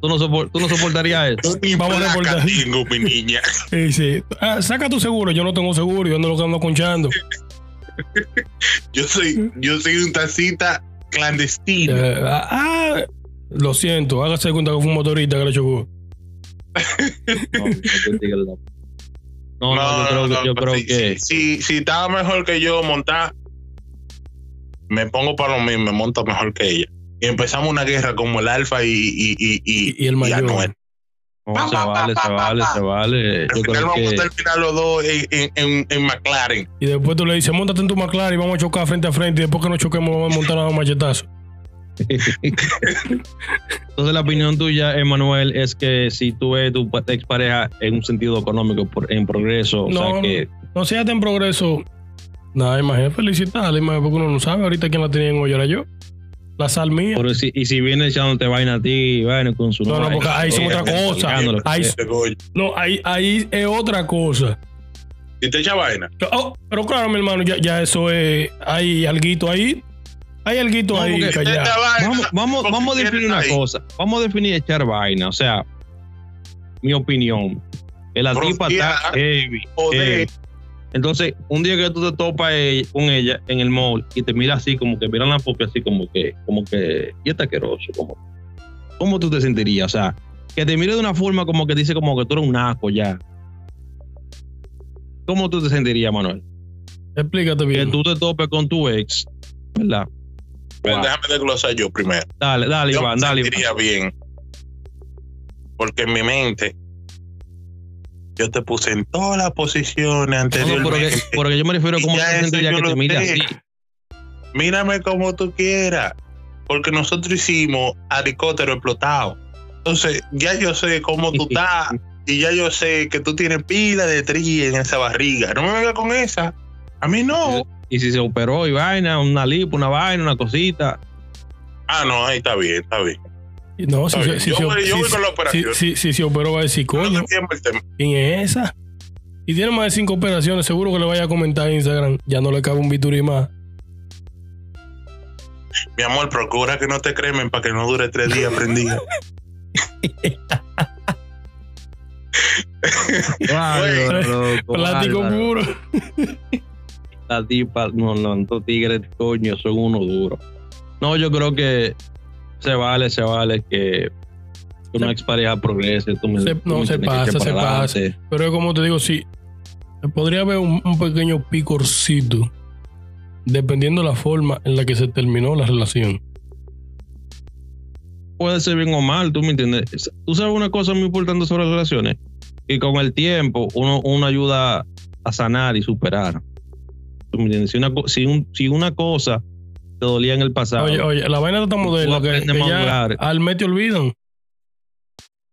[SPEAKER 2] Tú, no sopor- tú no soportarías eso.
[SPEAKER 4] Vamos a reportar.
[SPEAKER 3] tengo, mi niña.
[SPEAKER 4] Sí, sí. Ah, saca tu seguro. Yo no tengo seguro. Yo ando lo que ando conchando.
[SPEAKER 3] Yo soy, yo soy un tacita clandestino.
[SPEAKER 4] Eh, ah, ah, lo siento. Hágase cuenta que fue un motorista que le chocó.
[SPEAKER 2] No, no No, no, yo creo, que, yo creo
[SPEAKER 3] si,
[SPEAKER 2] que
[SPEAKER 3] Si, si, si estaba mejor que yo montar, me pongo para lo mismo, me monto mejor que ella. Y empezamos una guerra como el Alfa y, y, y, y,
[SPEAKER 4] Y el mayor.
[SPEAKER 2] No,
[SPEAKER 3] Pa,
[SPEAKER 2] se
[SPEAKER 3] pa,
[SPEAKER 2] vale,
[SPEAKER 3] pa,
[SPEAKER 2] se vale,
[SPEAKER 3] pa.
[SPEAKER 2] se vale.
[SPEAKER 3] Al final vamos
[SPEAKER 2] que
[SPEAKER 3] a terminar los dos en, en, en, en McLaren.
[SPEAKER 4] Y después tú le dices, montate en tu McLaren y vamos a chocar frente a frente. Y después que nos choquemos, vamos a montar a un machetazo.
[SPEAKER 2] Entonces la opinión tuya, Emanuel, es que si tú ves tu expareja en un sentido económico por- en progreso, o
[SPEAKER 4] No,
[SPEAKER 2] sea que
[SPEAKER 4] No seas en progreso. Nada, imagínate felicitarle, imagínate, porque uno no sabe. Ahorita quién la tenía en olla era yo. La sal mía.
[SPEAKER 2] pero si- y si viene echándote vaina a ti, vaina con su
[SPEAKER 4] No, no, porque ahí son otra cosa.
[SPEAKER 2] Explicándolo.
[SPEAKER 4] Ahí-
[SPEAKER 3] Oye,
[SPEAKER 4] No, ahí, ahí es otra cosa.
[SPEAKER 3] Si te echa vaina.
[SPEAKER 4] Oh, pero claro, mi hermano, ya, ya eso es. Hay alguito ahí. Hay
[SPEAKER 2] No,
[SPEAKER 4] ahí
[SPEAKER 3] vaina,
[SPEAKER 2] Vamos, vamos, vamos a definir una
[SPEAKER 3] ahí.
[SPEAKER 2] cosa. Vamos a definir echar vaina. O sea, mi opinión. Que la tipa está heavy.
[SPEAKER 3] Joder.
[SPEAKER 2] heavy. Entonces, un día que tú te topas ella- con ella en el mall y te mira así, como que miran la popia así, como que, como que, y está asqueroso, como, ¿cómo tú te sentirías? O sea, que te mire de una forma como que dice como que tú eres un asco ya. ¿Cómo tú te sentirías, Manuel?
[SPEAKER 4] Explícate
[SPEAKER 2] Que
[SPEAKER 4] bien.
[SPEAKER 2] tú te topes con tu ex, ¿verdad? Wow.
[SPEAKER 3] Déjame desglosar yo primero.
[SPEAKER 2] Dale, dale,
[SPEAKER 3] yo
[SPEAKER 2] Iván,
[SPEAKER 3] me
[SPEAKER 2] dale.
[SPEAKER 3] sentiría
[SPEAKER 2] Iván.
[SPEAKER 3] bien. Porque en mi mente, yo te puse en todas las posiciones
[SPEAKER 2] no,
[SPEAKER 3] anteriormente.
[SPEAKER 2] porque, porque yo me refiero a cómo te
[SPEAKER 3] yo
[SPEAKER 2] que te
[SPEAKER 3] sé.
[SPEAKER 2] así.
[SPEAKER 3] Mírame como tú quieras. Porque nosotros hicimos helicóptero explotado. Entonces, ya yo sé cómo tú estás. y ya yo sé que tú tienes pila de tri en esa barriga. No me vengas con esa. A mí no.
[SPEAKER 2] Y si se operó y vaina, una lipo, una vaina, una cosita.
[SPEAKER 3] Ah, no, ahí está bien, está bien.
[SPEAKER 4] No, si,
[SPEAKER 3] Está
[SPEAKER 4] si,
[SPEAKER 3] bien.
[SPEAKER 4] si,
[SPEAKER 3] Yo
[SPEAKER 4] si-
[SPEAKER 3] voy- yo
[SPEAKER 4] si-
[SPEAKER 3] voy con la
[SPEAKER 4] si-
[SPEAKER 3] operación.
[SPEAKER 4] si- si se operó, va a decir, coño. ¿quién es esa? Y tiene más de cinco operaciones, seguro que le vaya a comentar en Instagram. Ya no le cabe un bituri más.
[SPEAKER 3] Mi amor, procura que no te cremen para que no dure tres días prendida.
[SPEAKER 4] Plástico puro.
[SPEAKER 2] La tipa, no, no, estos tigres, coño, son uno duro. No, yo creo que se vale, se vale que una expareja progrese. Tú me,
[SPEAKER 4] Se-
[SPEAKER 2] tú
[SPEAKER 4] no,
[SPEAKER 2] me
[SPEAKER 4] se pasa, se pasa. Pero como te digo, sí. Podría haber un, un pequeño picorcito. Dependiendo la forma en la que se terminó la relación.
[SPEAKER 2] Puede ser bien o mal, tú me entiendes. Tú sabes una cosa muy importante sobre las relaciones, que con el tiempo uno, uno ayuda a sanar y superar. ¿Tú me entiendes? Si una, si un- si una cosa te dolía en el pasado,
[SPEAKER 4] Oye, oye, la vaina de esta moderna que, ya al mes te olvidan.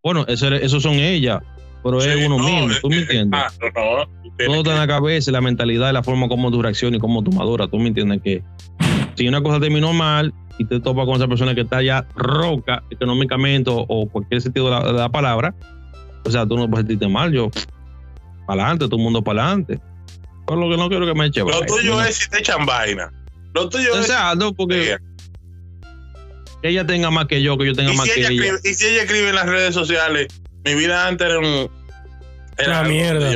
[SPEAKER 2] bueno, eso, eso son ellas, pero es uno
[SPEAKER 3] no,
[SPEAKER 2] mismo, ¿tú me
[SPEAKER 3] es-
[SPEAKER 2] entiendes?
[SPEAKER 3] ah, no, no, tú tienes
[SPEAKER 2] Todo está en la cabeza, la mentalidad, la forma como tú reaccionas y cómo tú maduras. Tú me entiendes que si una cosa terminó mal y te topas con esa persona que está ya roca económicamente o, o cualquier sentido de la, de la palabra, o sea, tú no puedes sentirte mal. Yo, para adelante, todo el mundo para adelante. Por lo que no quiero que me eche
[SPEAKER 3] Lo
[SPEAKER 2] vaina,
[SPEAKER 3] tuyo
[SPEAKER 2] ¿no?
[SPEAKER 3] es si te echan vaina. Lo tuyo es.
[SPEAKER 2] Exacto, porque que ella tenga más que yo, que yo tenga más
[SPEAKER 3] si,
[SPEAKER 2] que
[SPEAKER 3] ella
[SPEAKER 2] ella.
[SPEAKER 3] escribe, y si ella escribe en las redes sociales, mi vida antes era un.
[SPEAKER 4] Una
[SPEAKER 3] algo
[SPEAKER 4] mierda.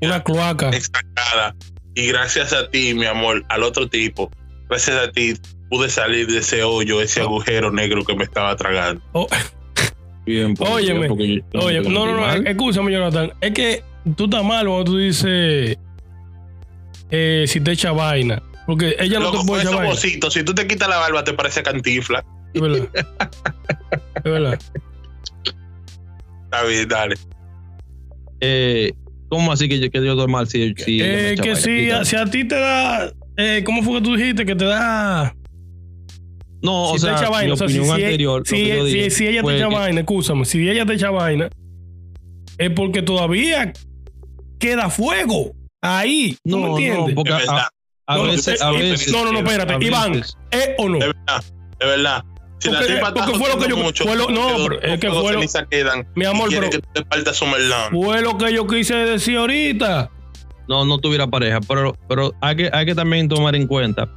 [SPEAKER 3] me
[SPEAKER 4] Una cloaca.
[SPEAKER 3] estancada. Y gracias a ti, mi amor, al otro tipo, gracias a ti, pude salir de ese hoyo, ese agujero negro que me estaba tragando.
[SPEAKER 4] Oh,
[SPEAKER 2] Bien,
[SPEAKER 4] Óyeme,
[SPEAKER 2] yo- yo
[SPEAKER 4] oye, no, no, no, escúchame, Jonathan. Es que tú estás mal cuando tú dices eh, si te echa vaina. Porque ella no
[SPEAKER 3] Loco,
[SPEAKER 4] te puede echar
[SPEAKER 3] esos
[SPEAKER 4] vaina.
[SPEAKER 3] bocitos, si tú te quitas la barba, te parece cantifla.
[SPEAKER 4] Es verdad. Es verdad.
[SPEAKER 3] Bien, dale.
[SPEAKER 2] Eh, ¿Cómo así que yo, que yo mal si, si ella me
[SPEAKER 4] Eh,
[SPEAKER 2] echa
[SPEAKER 4] que
[SPEAKER 2] vaina?
[SPEAKER 4] si,
[SPEAKER 2] Explícame.
[SPEAKER 4] si a ti te da. eh, ¿Cómo fue que tú dijiste? Que te da.
[SPEAKER 2] No,
[SPEAKER 4] si
[SPEAKER 2] o sea,
[SPEAKER 4] vaina.
[SPEAKER 2] mi
[SPEAKER 4] O sea,
[SPEAKER 2] opinión
[SPEAKER 4] si-
[SPEAKER 2] anterior, lo
[SPEAKER 4] si,
[SPEAKER 2] yo
[SPEAKER 4] si-
[SPEAKER 2] dije
[SPEAKER 4] si ella te echa
[SPEAKER 2] que-
[SPEAKER 4] vaina, escúchame. Si ella te echa vaina, es porque todavía queda fuego ahí. ¿Tú
[SPEAKER 2] No,
[SPEAKER 4] me
[SPEAKER 2] no,
[SPEAKER 4] entiendes?
[SPEAKER 2] porque
[SPEAKER 3] Es
[SPEAKER 2] a, a
[SPEAKER 4] No,
[SPEAKER 2] veces,
[SPEAKER 4] eh,
[SPEAKER 2] a
[SPEAKER 4] eh,
[SPEAKER 2] veces.
[SPEAKER 4] no, no, no, espérate. Iván, ¿Eh o no?
[SPEAKER 3] de verdad, de verdad. Si la
[SPEAKER 4] Porque-
[SPEAKER 3] tipa está
[SPEAKER 4] porque fue lo que yo-
[SPEAKER 3] mucho,
[SPEAKER 4] fue lo- no, pero es que fue lo-
[SPEAKER 3] quedan
[SPEAKER 4] Mi amor, pero-
[SPEAKER 3] que te.
[SPEAKER 4] Fue lo que yo quise decir ahorita.
[SPEAKER 2] No, no tuviera pareja, pero, pero hay, que, hay que también tomar en cuenta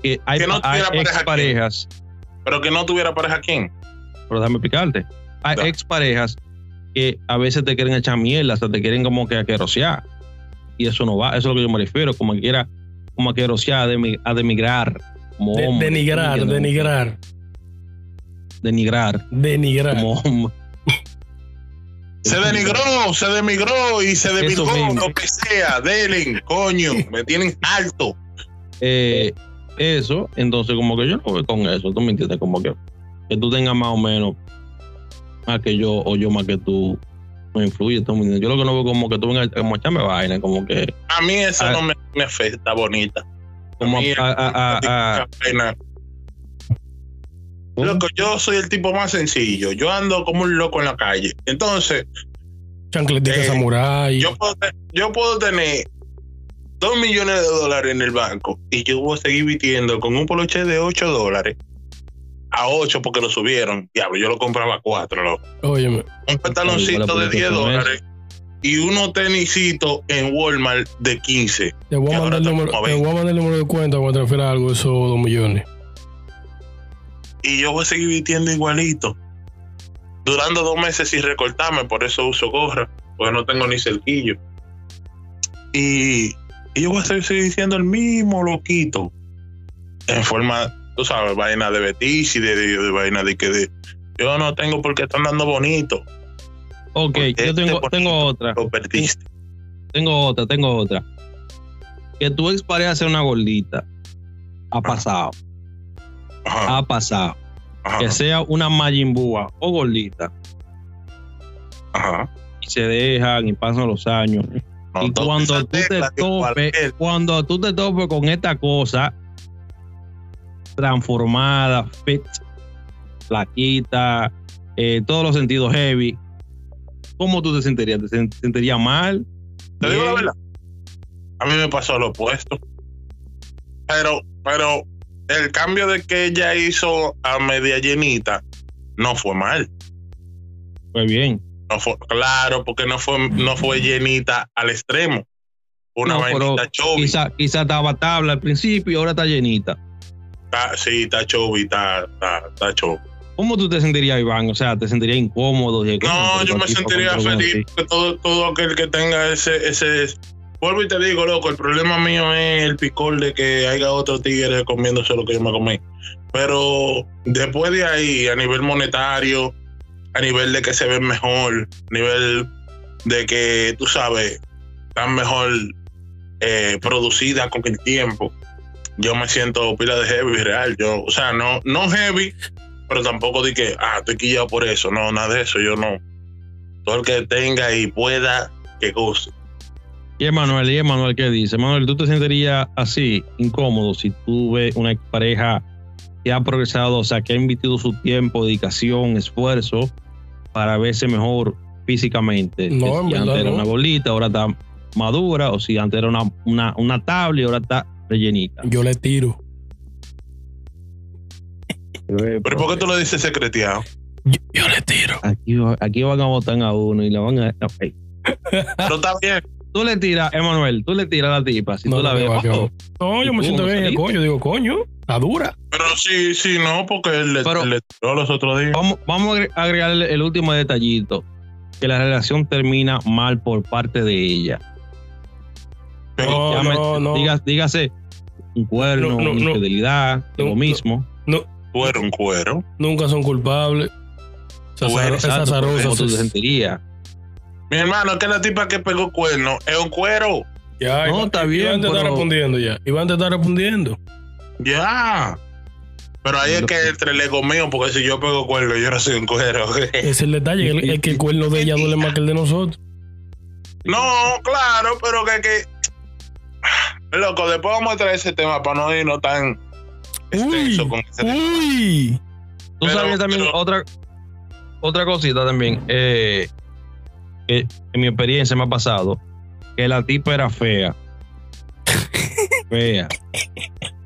[SPEAKER 2] que hay,
[SPEAKER 3] Que no
[SPEAKER 2] hay
[SPEAKER 3] tuviera pareja,
[SPEAKER 2] exparejas,
[SPEAKER 3] Pero que no tuviera pareja, ¿quién?
[SPEAKER 2] pero déjame explicarte, hay
[SPEAKER 3] Da.
[SPEAKER 2] exparejas que a veces te quieren echar mierda, hasta te quieren como que aquerosear. Y eso no va, eso es lo que yo me refiero, como que quiera, como aquerosear, a, demi- a denigrar. Como
[SPEAKER 4] De-
[SPEAKER 2] hombre,
[SPEAKER 4] denigrar,
[SPEAKER 2] ¿tú me entiendes?
[SPEAKER 4] denigrar,
[SPEAKER 2] Denigrar
[SPEAKER 4] denigrar.
[SPEAKER 2] como hombre.
[SPEAKER 3] Se denigró, se demigró y se
[SPEAKER 2] mismo.
[SPEAKER 3] lo que sea. Delen, coño, me tienen alto.
[SPEAKER 2] Eh, eso, entonces como que yo no voy con eso, tú me entiendes, como que, que tú tengas más o menos más que yo o yo más que tú, me influye, tú me entiendes. Yo lo que no veo como que tú vengas como a echarme vaina, como que,
[SPEAKER 3] A mí eso
[SPEAKER 2] Ah.
[SPEAKER 3] no me, me afecta, bonita.
[SPEAKER 2] como a, a- a- a- a-
[SPEAKER 3] Vaina. Loco, yo soy el tipo más sencillo. Yo ando como un loco en la calle. Entonces,
[SPEAKER 4] Chancletica
[SPEAKER 3] Eh,
[SPEAKER 4] samurai.
[SPEAKER 3] yo puedo, yo puedo tener dos millones de dólares en el banco y yo voy a seguir vistiendo con un poloche de 8 dólares a 8 porque lo subieron. Diablo, yo lo compraba a 4, loco.
[SPEAKER 4] Óyeme.
[SPEAKER 3] Un pantaloncito de 10
[SPEAKER 2] ¿cuál es?
[SPEAKER 3] dólares y unos tenisitos en Walmart de 15.
[SPEAKER 4] Te voy, a mandar el número, te voy a mandar el número de cuenta cuando transfiera algo, esos dos millones.
[SPEAKER 3] Y yo voy a seguir vistiendo igualito. Durando dos meses sin recortarme, por eso uso gorra, porque no tengo ni cerquillo. Y, y yo voy a seguir seguir siendo el mismo loquito. En forma, tú sabes, vaina de Betis y de, de- de vaina de que de, yo no tengo por qué estar andando bonito.
[SPEAKER 2] ok,
[SPEAKER 3] Porque
[SPEAKER 2] yo tengo,
[SPEAKER 3] este
[SPEAKER 2] tengo otra,
[SPEAKER 3] Lo perdiste.
[SPEAKER 2] tengo otra, tengo otra. Que tu ex pareja sea una gordita, ha pasado,
[SPEAKER 3] Ajá,
[SPEAKER 2] ha pasado.
[SPEAKER 3] ajá,
[SPEAKER 2] Que sea una mayimbúa o gordita,
[SPEAKER 3] ajá.
[SPEAKER 2] y se dejan y pasan los años.
[SPEAKER 3] No
[SPEAKER 2] y cuando tú te topes, cuando tú te topes con esta cosa transformada, fit, flaquita, eh, todos los sentidos heavy, ¿cómo tú te sentirías? ¿Te sen- sentirías mal?
[SPEAKER 3] Te digo la verdad. A mí me pasó lo opuesto. Pero, pero el cambio de que ella hizo a media llenita no fue mal.
[SPEAKER 2] Pues bien.
[SPEAKER 3] No fue, claro, porque no fue, no fue llenita al extremo. Una
[SPEAKER 2] No,
[SPEAKER 3] vainita.
[SPEAKER 2] Quizá, quizá estaba tabla al principio y ahora está llenita.
[SPEAKER 3] Está- sí, está chubby, está, está, está chubby.
[SPEAKER 2] ¿Cómo tú te sentirías, Iván? O sea, ¿te sentirías incómodo? ¿cómo
[SPEAKER 3] No, yo me sentiría feliz porque todo, todo aquel que tenga ese, ese. Vuelvo y te digo, loco, el problema mío es el picor de que haya otro tigre comiéndose lo que yo me comí. Pero después de ahí, a nivel monetario, a nivel de que se ven mejor, a nivel de que, tú sabes, están mejor eh, producidas con el tiempo, yo me siento pila de heavy real. Yo, o sea, no, no heavy, pero tampoco de que, ah, estoy quillado por eso. No, nada de eso, yo no. Todo el que tenga y pueda, que goce.
[SPEAKER 2] Y Emanuel, ¿y Emanuel qué dice? Manuel, ¿tú te sentirías así, incómodo, si tú ves una pareja que ha progresado, o sea, que ha invertido su tiempo, dedicación, esfuerzo para verse mejor físicamente?
[SPEAKER 4] No,
[SPEAKER 2] Que si
[SPEAKER 4] verdad
[SPEAKER 2] antes era una bolita, ahora está madura, o si antes era una, una, una tabla y ahora está rellenita.
[SPEAKER 4] Yo le tiro.
[SPEAKER 3] Pero ¿por qué tú lo dices secreteado?
[SPEAKER 4] Yo, yo le tiro.
[SPEAKER 2] Aquí, va- aquí van a votar a uno y la van a... ok.
[SPEAKER 3] Pero está bien.
[SPEAKER 2] Tú le tiras, Emanuel, tú le tiras a la tipa, si
[SPEAKER 4] No,
[SPEAKER 2] tú la ves, oh,
[SPEAKER 4] va. No, yo
[SPEAKER 2] ¿Y
[SPEAKER 4] me siento bien.
[SPEAKER 2] saliste?
[SPEAKER 4] Coño, digo, coño, está dura.
[SPEAKER 3] Pero sí, sí, no, porque él le,
[SPEAKER 2] Pero-
[SPEAKER 3] le tiró los otros días.
[SPEAKER 2] Vamos, vamos a agre- agregarle el último detallito. Que la relación termina mal por parte de ella.
[SPEAKER 4] No, no, no.
[SPEAKER 2] dígase un cuerno,
[SPEAKER 4] No, no,
[SPEAKER 2] una
[SPEAKER 4] no.
[SPEAKER 2] infidelidad,
[SPEAKER 4] No,
[SPEAKER 2] lo
[SPEAKER 4] no.
[SPEAKER 2] mismo.
[SPEAKER 3] Tú eres un cuero.
[SPEAKER 4] Nunca son culpables. Esa
[SPEAKER 3] Tú eres,
[SPEAKER 4] esa
[SPEAKER 2] Exacto,
[SPEAKER 4] azarosa
[SPEAKER 2] ¿Cómo tú te
[SPEAKER 4] se-
[SPEAKER 2] sentirías?
[SPEAKER 3] Mi hermano, que la tipa que pegó cuerno es un cuero.
[SPEAKER 4] Ya,
[SPEAKER 2] No,
[SPEAKER 4] Iván-
[SPEAKER 2] está bien,
[SPEAKER 4] Iván te está
[SPEAKER 2] pero-
[SPEAKER 4] respondiendo ya. Iván te está respondiendo.
[SPEAKER 3] Ya. Pero ahí es que entre el ego mío, porque si yo pego cuerno, yo no soy un cuero.
[SPEAKER 4] Es el detalle, el, el que el cuerno de ella duele más que el de nosotros.
[SPEAKER 3] no, claro, pero que, que. Loco, después vamos a traer ese tema para no irnos tan extenso
[SPEAKER 4] Uy,
[SPEAKER 3] con ese tema.
[SPEAKER 4] uy.
[SPEAKER 2] Tú
[SPEAKER 3] Pero-
[SPEAKER 2] sabías también
[SPEAKER 3] pero-
[SPEAKER 2] otra, otra cosita también. eh, que en mi experiencia me ha pasado. Que la tipa era fea. fea.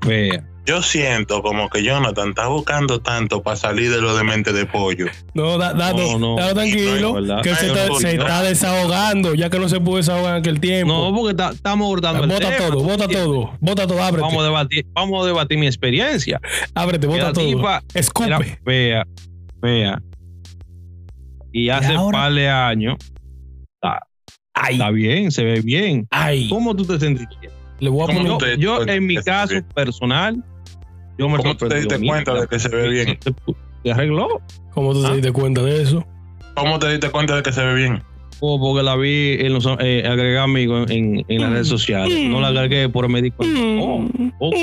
[SPEAKER 2] Fea.
[SPEAKER 3] Yo siento como que Jonathan está buscando tanto para salir de lo de mente de pollo.
[SPEAKER 4] No, da, da,
[SPEAKER 2] No,
[SPEAKER 4] no,
[SPEAKER 2] no.
[SPEAKER 4] da tranquilo, que se,
[SPEAKER 3] No,
[SPEAKER 4] está,
[SPEAKER 3] no,
[SPEAKER 4] se
[SPEAKER 3] no.
[SPEAKER 4] está desahogando, ya que no se pudo desahogar en aquel tiempo.
[SPEAKER 2] No, porque ta- estamos abordando el
[SPEAKER 4] bota
[SPEAKER 2] tema.
[SPEAKER 4] todo, bota todo, bota todo, ábrete,
[SPEAKER 2] Vamos a debatir, vamos a debatir mi experiencia.
[SPEAKER 4] ábrete, bota todo.
[SPEAKER 2] tipa era
[SPEAKER 4] Escupe.
[SPEAKER 2] fea, fea. Y hace
[SPEAKER 4] ahora?
[SPEAKER 2] par de años
[SPEAKER 4] Ay,
[SPEAKER 2] está bien, se ve bien.
[SPEAKER 4] ay.
[SPEAKER 2] ¿Cómo tú te sentirías?
[SPEAKER 4] Le voy a
[SPEAKER 3] ¿Cómo
[SPEAKER 4] poner.
[SPEAKER 2] Yo, en mi caso personal, yo me
[SPEAKER 3] ¿Cómo tú te diste
[SPEAKER 2] Mira,
[SPEAKER 3] cuenta de que se ve bien?
[SPEAKER 2] Se, arregló.
[SPEAKER 4] ¿Cómo tú te
[SPEAKER 2] Ah.
[SPEAKER 4] diste cuenta de eso?
[SPEAKER 3] ¿Cómo te diste cuenta de que se ve bien?
[SPEAKER 2] Oh, porque la vi en los eh, agregar amigos en, en las redes sociales. No la agregué por me di cuenta. Oh, ok.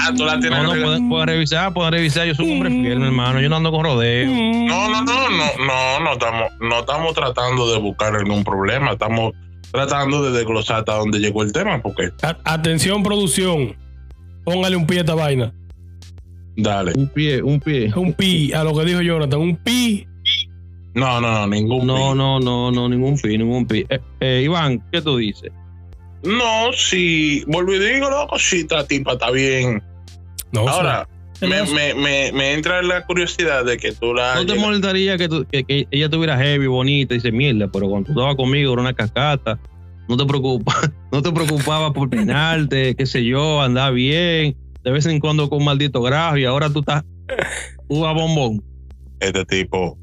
[SPEAKER 3] Ah, tú la tienes
[SPEAKER 2] No, no,
[SPEAKER 3] agregada.
[SPEAKER 2] pueden, pueden revisar, pueden revisar. Yo soy un hombre fiel, mi hermano. Yo no ando con rodeo.
[SPEAKER 3] No, no, no, no, no, no estamos, no estamos tratando de buscar ningún problema, estamos tratando de desglosar hasta dónde llegó el tema, porque
[SPEAKER 4] A- atención, producción. Póngale un pi a esta vaina.
[SPEAKER 3] Dale.
[SPEAKER 2] Un pie, un pie.
[SPEAKER 4] Un pi a lo que dijo Jonathan. Un pi.
[SPEAKER 3] No, no, no, ningún
[SPEAKER 2] No,
[SPEAKER 3] pi.
[SPEAKER 2] no, no, no, ningún pi, ningún pi. Eh, eh, Iván, ¿qué tú dices?
[SPEAKER 3] No, si vuelvo y digo, loco, si esta tipa está bien.
[SPEAKER 4] No,
[SPEAKER 3] Ahora, me, me, me, me entra la curiosidad de que tú la.
[SPEAKER 2] ¿No te
[SPEAKER 3] llegas-
[SPEAKER 2] molestaría que, tú- que, que ella tuviera heavy, bonita y dice mierda, pero cuando tú estabas conmigo era una cascata? No te preocupa, no te preocupaba por peinarte, qué sé yo, andaba bien, de vez en cuando con un maldito grajo y ahora tú estás uva bombón.
[SPEAKER 3] Este tipo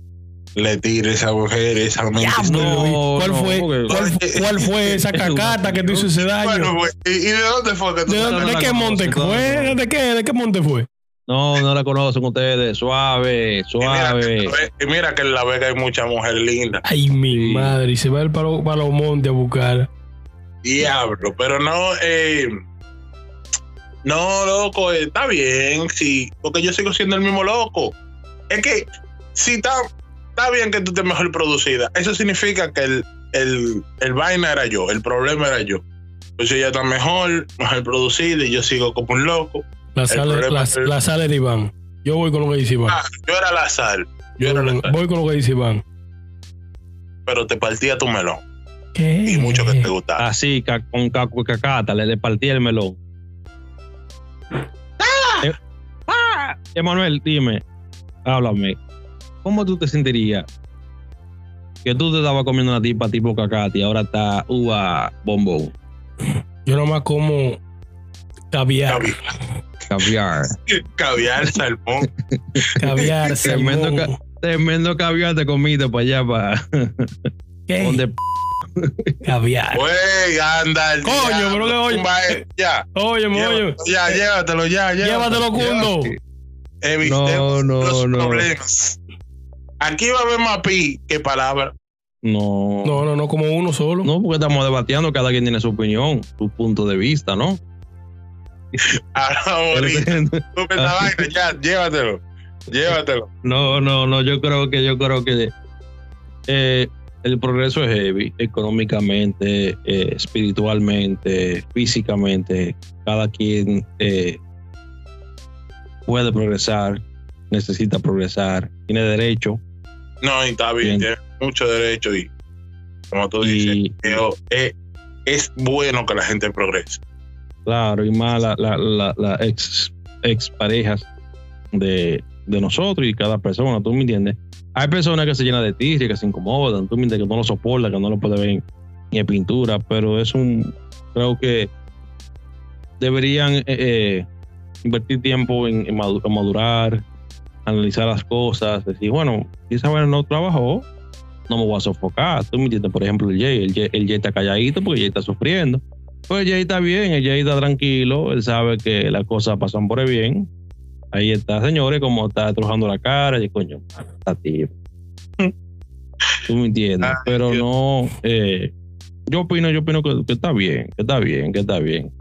[SPEAKER 3] le tira esa mujer, esa mente.
[SPEAKER 2] No,
[SPEAKER 4] ¿Cuál,
[SPEAKER 2] no,
[SPEAKER 4] fue,
[SPEAKER 2] porque-
[SPEAKER 4] cuál, cuál fue esa cacata que te hizo ese daño?
[SPEAKER 3] Bueno, pues, ¿y, y de dónde fue que tú
[SPEAKER 4] ¿De, dónde- de qué monte fue? ¿De qué, ¿De qué monte fue?
[SPEAKER 2] No, no la conocen ustedes, suave,
[SPEAKER 3] Y mira,
[SPEAKER 2] suave.
[SPEAKER 3] que- y mira que en La Vega hay mucha mujer linda.
[SPEAKER 4] Ay, mi
[SPEAKER 2] Sí.
[SPEAKER 4] madre. Y se va el para, para los montes a buscar.
[SPEAKER 3] Diablo, pero no, eh, no, loco, está bien, sí, porque yo sigo siendo el mismo loco. Es que si está, está bien que tú estés mejor producida, eso significa que el, el, el vaina era yo, el problema era yo. Pues ella está mejor, mejor producida y yo sigo como un loco.
[SPEAKER 4] La
[SPEAKER 3] problema
[SPEAKER 4] la,
[SPEAKER 3] es el-
[SPEAKER 4] la de Iván. Yo voy con lo que dice Iván.
[SPEAKER 3] Ah, yo era la sal, yo
[SPEAKER 4] Yo
[SPEAKER 3] era la
[SPEAKER 4] voy,
[SPEAKER 3] sal,
[SPEAKER 4] voy con lo que dice Iván.
[SPEAKER 3] pero te partía tu melón
[SPEAKER 4] ¿Qué?
[SPEAKER 3] y mucho que te gustaba.
[SPEAKER 2] Así, ca- con caco y cacata, le, le partí el melón. Eh, ah, Emanuel, dime, háblame. ¿Cómo tú te sentirías que tú te estabas comiendo una tipa tipo cacata y ahora está uva bombón?
[SPEAKER 4] Yo nomás como caviar.
[SPEAKER 3] Caviar,
[SPEAKER 2] Caviar.
[SPEAKER 3] caviar salmón.
[SPEAKER 4] Caviar,
[SPEAKER 2] Tremendo
[SPEAKER 4] salmón.
[SPEAKER 2] Tremendo caviar te comiste para allá, para
[SPEAKER 4] ¿Qué? Caviar.
[SPEAKER 3] Güey, anda. el
[SPEAKER 4] Coño, pero que oye-
[SPEAKER 3] eh, Ya, llévatelo,
[SPEAKER 4] oye.
[SPEAKER 3] ya, llévatelo, ya,
[SPEAKER 4] Llévatelo, Cundo.
[SPEAKER 3] Evitemos
[SPEAKER 2] No, no,
[SPEAKER 3] los
[SPEAKER 2] no.
[SPEAKER 3] problemas. Aquí va a haber más pi que palabra.
[SPEAKER 2] No.
[SPEAKER 4] No, no, no, como uno solo.
[SPEAKER 2] No, porque estamos debatiendo, cada quien tiene su opinión, su punto de vista, ¿no?
[SPEAKER 3] Ahora, tú vaina, ya, llévatelo. Llévatelo.
[SPEAKER 2] No, no, no, yo creo que, yo creo que eh, el progreso es heavy, económicamente, eh, espiritualmente, físicamente, cada quien eh, puede progresar, necesita progresar, tiene derecho
[SPEAKER 3] No, y está bien, tiene mucho derecho y, como tú dices,
[SPEAKER 2] y,
[SPEAKER 3] pero, eh, es bueno que la gente progrese.
[SPEAKER 2] claro, y más la, la, la- la ex, ex parejas de, de nosotros y cada persona, ¿tú me entiendes? Hay personas que se llenan de tirria, que se incomodan, tú que no lo soportan, que no lo pueden ver ni en pintura, pero es un, creo que deberían eh, eh, invertir tiempo en, en madu- en madurar, analizar las cosas, decir, bueno, esa vaina no trabajó, no me voy a sofocar, tú me entiendes, por ejemplo, el Jay, el Jay, el Jay está calladito porque el Jay está sufriendo. Pues el Jay está bien, el Jay está tranquilo, él sabe que las cosas pasan por el bien. Ahí está, señores, como está trabajando la cara, y coño, está tío. Tú me entiendes,
[SPEAKER 3] Ay,
[SPEAKER 2] pero
[SPEAKER 3] Dios.
[SPEAKER 2] no, eh, yo opino, yo opino que, que está bien, que está bien, que está bien.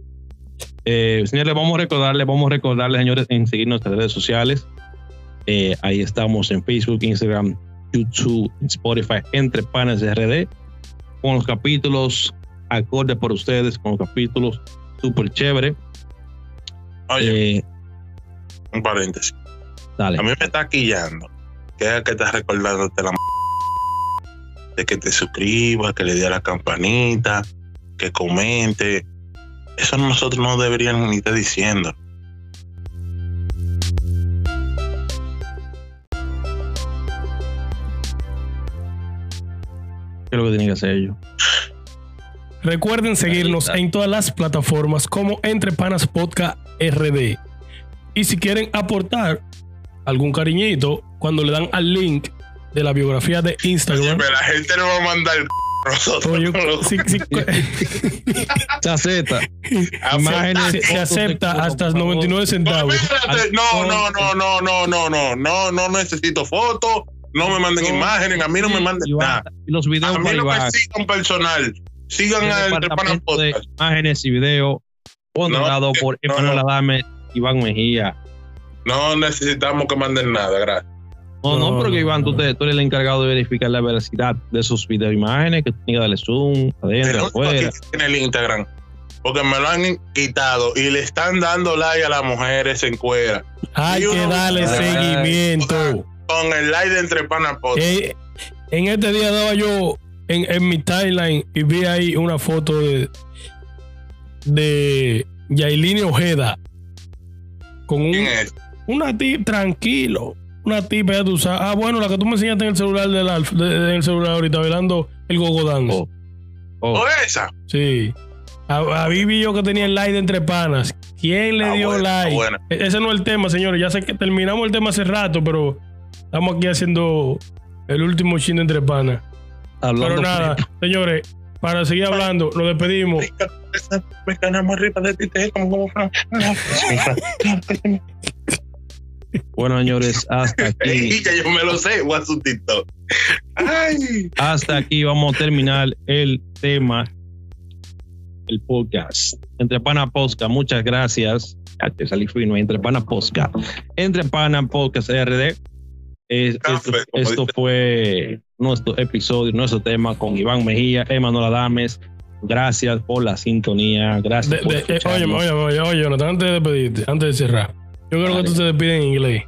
[SPEAKER 2] Eh, señores, vamos a recordarle, vamos a recordarle, señores, en seguir nuestras redes sociales. Eh, ahí estamos en Facebook, Instagram, YouTube, Spotify, entre panes RD, con los capítulos acorde por ustedes, con los capítulos súper chévere.
[SPEAKER 3] Oye,
[SPEAKER 2] Eh,
[SPEAKER 3] un paréntesis.
[SPEAKER 2] dale.
[SPEAKER 3] A mí me está quillando. Que es que estás recordándote la m- de que te suscribas, que le dé a la campanita, que comente. Eso nosotros no deberíamos ni estar diciendo.
[SPEAKER 2] ¿Qué es lo que tienen que hacer ellos?
[SPEAKER 4] Recuerden seguirnos en todas las plataformas como Entre Panas Podcast RD. Y si quieren aportar algún cariñito, cuando le dan al link de la biografía de Instagram,
[SPEAKER 3] Pero la gente no va a mandar el nosotros. no
[SPEAKER 4] sí- sí-
[SPEAKER 2] Se acepta. Imágenes,
[SPEAKER 4] se, se acepta hasta
[SPEAKER 2] por favor.
[SPEAKER 4] 99
[SPEAKER 3] No,
[SPEAKER 4] centavos.
[SPEAKER 3] no, no, no, no, no, no, no, no, no, necesito fotos, No me manden imágenes, a mí no me manden
[SPEAKER 2] Iván,
[SPEAKER 3] nada.
[SPEAKER 2] y los videos
[SPEAKER 3] A mí no me sigan personal. Sigan
[SPEAKER 2] El
[SPEAKER 3] al
[SPEAKER 2] de
[SPEAKER 3] Podcast.
[SPEAKER 2] imágenes y video controlado
[SPEAKER 3] No,
[SPEAKER 2] por
[SPEAKER 3] no,
[SPEAKER 2] Emanuel
[SPEAKER 3] no.
[SPEAKER 2] Adame, Iván Mejía.
[SPEAKER 3] No necesitamos que manden nada, gracias.
[SPEAKER 2] No, no,
[SPEAKER 4] No,
[SPEAKER 2] porque
[SPEAKER 4] no,
[SPEAKER 2] Iván, tú,
[SPEAKER 4] no.
[SPEAKER 2] te- tú eres el encargado de verificar la veracidad de sus videos e imágenes, que tú tienes que darle zoom, adentro, afuera.
[SPEAKER 3] tiene el Instagram. Porque me lo han quitado y le están dando like a las mujeres en cuera.
[SPEAKER 4] Hay
[SPEAKER 3] Y
[SPEAKER 4] que darle seguimiento.
[SPEAKER 3] Con el like de Entre Panas.
[SPEAKER 4] Eh, en este día daba yo en, en mi timeline y vi ahí una foto de de Yailini Ojeda con un,
[SPEAKER 3] ¿Quién es?
[SPEAKER 4] una tip tranquilo. Una tipa, ya tú sabes. Ah, bueno, la que tú me enseñaste en el celular del Alf, de- de- en el celular ahorita, bailando el gogodán.
[SPEAKER 2] Oh. Oh,
[SPEAKER 3] ¿O esa?
[SPEAKER 4] Sí. A, a mí vi yo que tenía el like de entre panas. ¿Quién le
[SPEAKER 3] Ah,
[SPEAKER 4] dio
[SPEAKER 3] bueno,
[SPEAKER 4] like?
[SPEAKER 3] ah, bueno.
[SPEAKER 4] E- Ese no es el tema, señores. Ya sé que terminamos el tema hace rato, pero estamos aquí haciendo el último chin de entre panas.
[SPEAKER 2] hablando
[SPEAKER 4] Pero nada, señores, para seguir hablando, nos despedimos.
[SPEAKER 3] Me ganamos arriba de ti, te como como
[SPEAKER 2] Bueno, señores, hasta aquí.
[SPEAKER 3] Ya yo me lo sé, TikTok. Ay,
[SPEAKER 2] Hasta aquí vamos a terminar el tema, el podcast. Entre Pana Posca, muchas gracias. Ya te salí fino, Entre Pana Posca. Entre Pana Podcast RD. Es- esto, esto fue nuestro episodio, nuestro tema con Iván Mejía, Emanuel Adames. Gracias por la sintonía. Gracias
[SPEAKER 4] De-
[SPEAKER 2] por
[SPEAKER 4] de- eh, oye, oye, oye, oye, Jonathan, antes de despedirte, antes de cerrar, yo creo
[SPEAKER 2] Dale.
[SPEAKER 4] que tú te despides en inglés.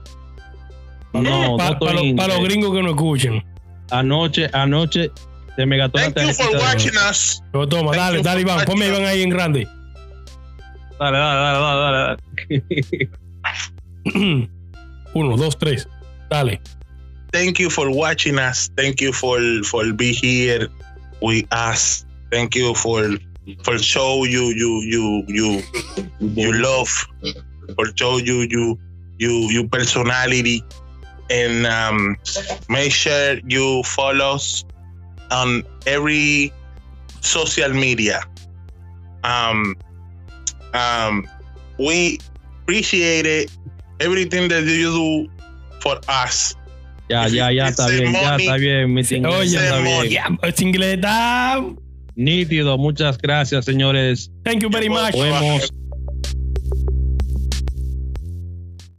[SPEAKER 2] No, no
[SPEAKER 4] Para
[SPEAKER 2] estoy en
[SPEAKER 4] los
[SPEAKER 2] inglés.
[SPEAKER 4] gringos que no escuchen.
[SPEAKER 2] Anoche, anoche, de Megatron.
[SPEAKER 3] thank you for watching us.
[SPEAKER 4] Pero toma,
[SPEAKER 3] Thank
[SPEAKER 4] dale,
[SPEAKER 3] you
[SPEAKER 4] dale,
[SPEAKER 3] for
[SPEAKER 4] Iván, ponme Iván ahí en grande.
[SPEAKER 2] Dale, dale, dale, dale, dale.
[SPEAKER 4] Uno, dos, tres. Dale.
[SPEAKER 3] Thank you for watching us. Thank you for for be here with us. Thank you for for show you you you you you love for show you you you you personality and um, make sure you follow us on every social media. Um, um, we appreciate it everything that you do for us.
[SPEAKER 2] Ya, ya, ya está bien, ya está bien. Mi inglés
[SPEAKER 4] Oye,
[SPEAKER 2] ya está bien.
[SPEAKER 4] Ya, ese inglés está-
[SPEAKER 2] Nítido, muchas gracias, señores.
[SPEAKER 4] Thank you very much.
[SPEAKER 2] Nos vemos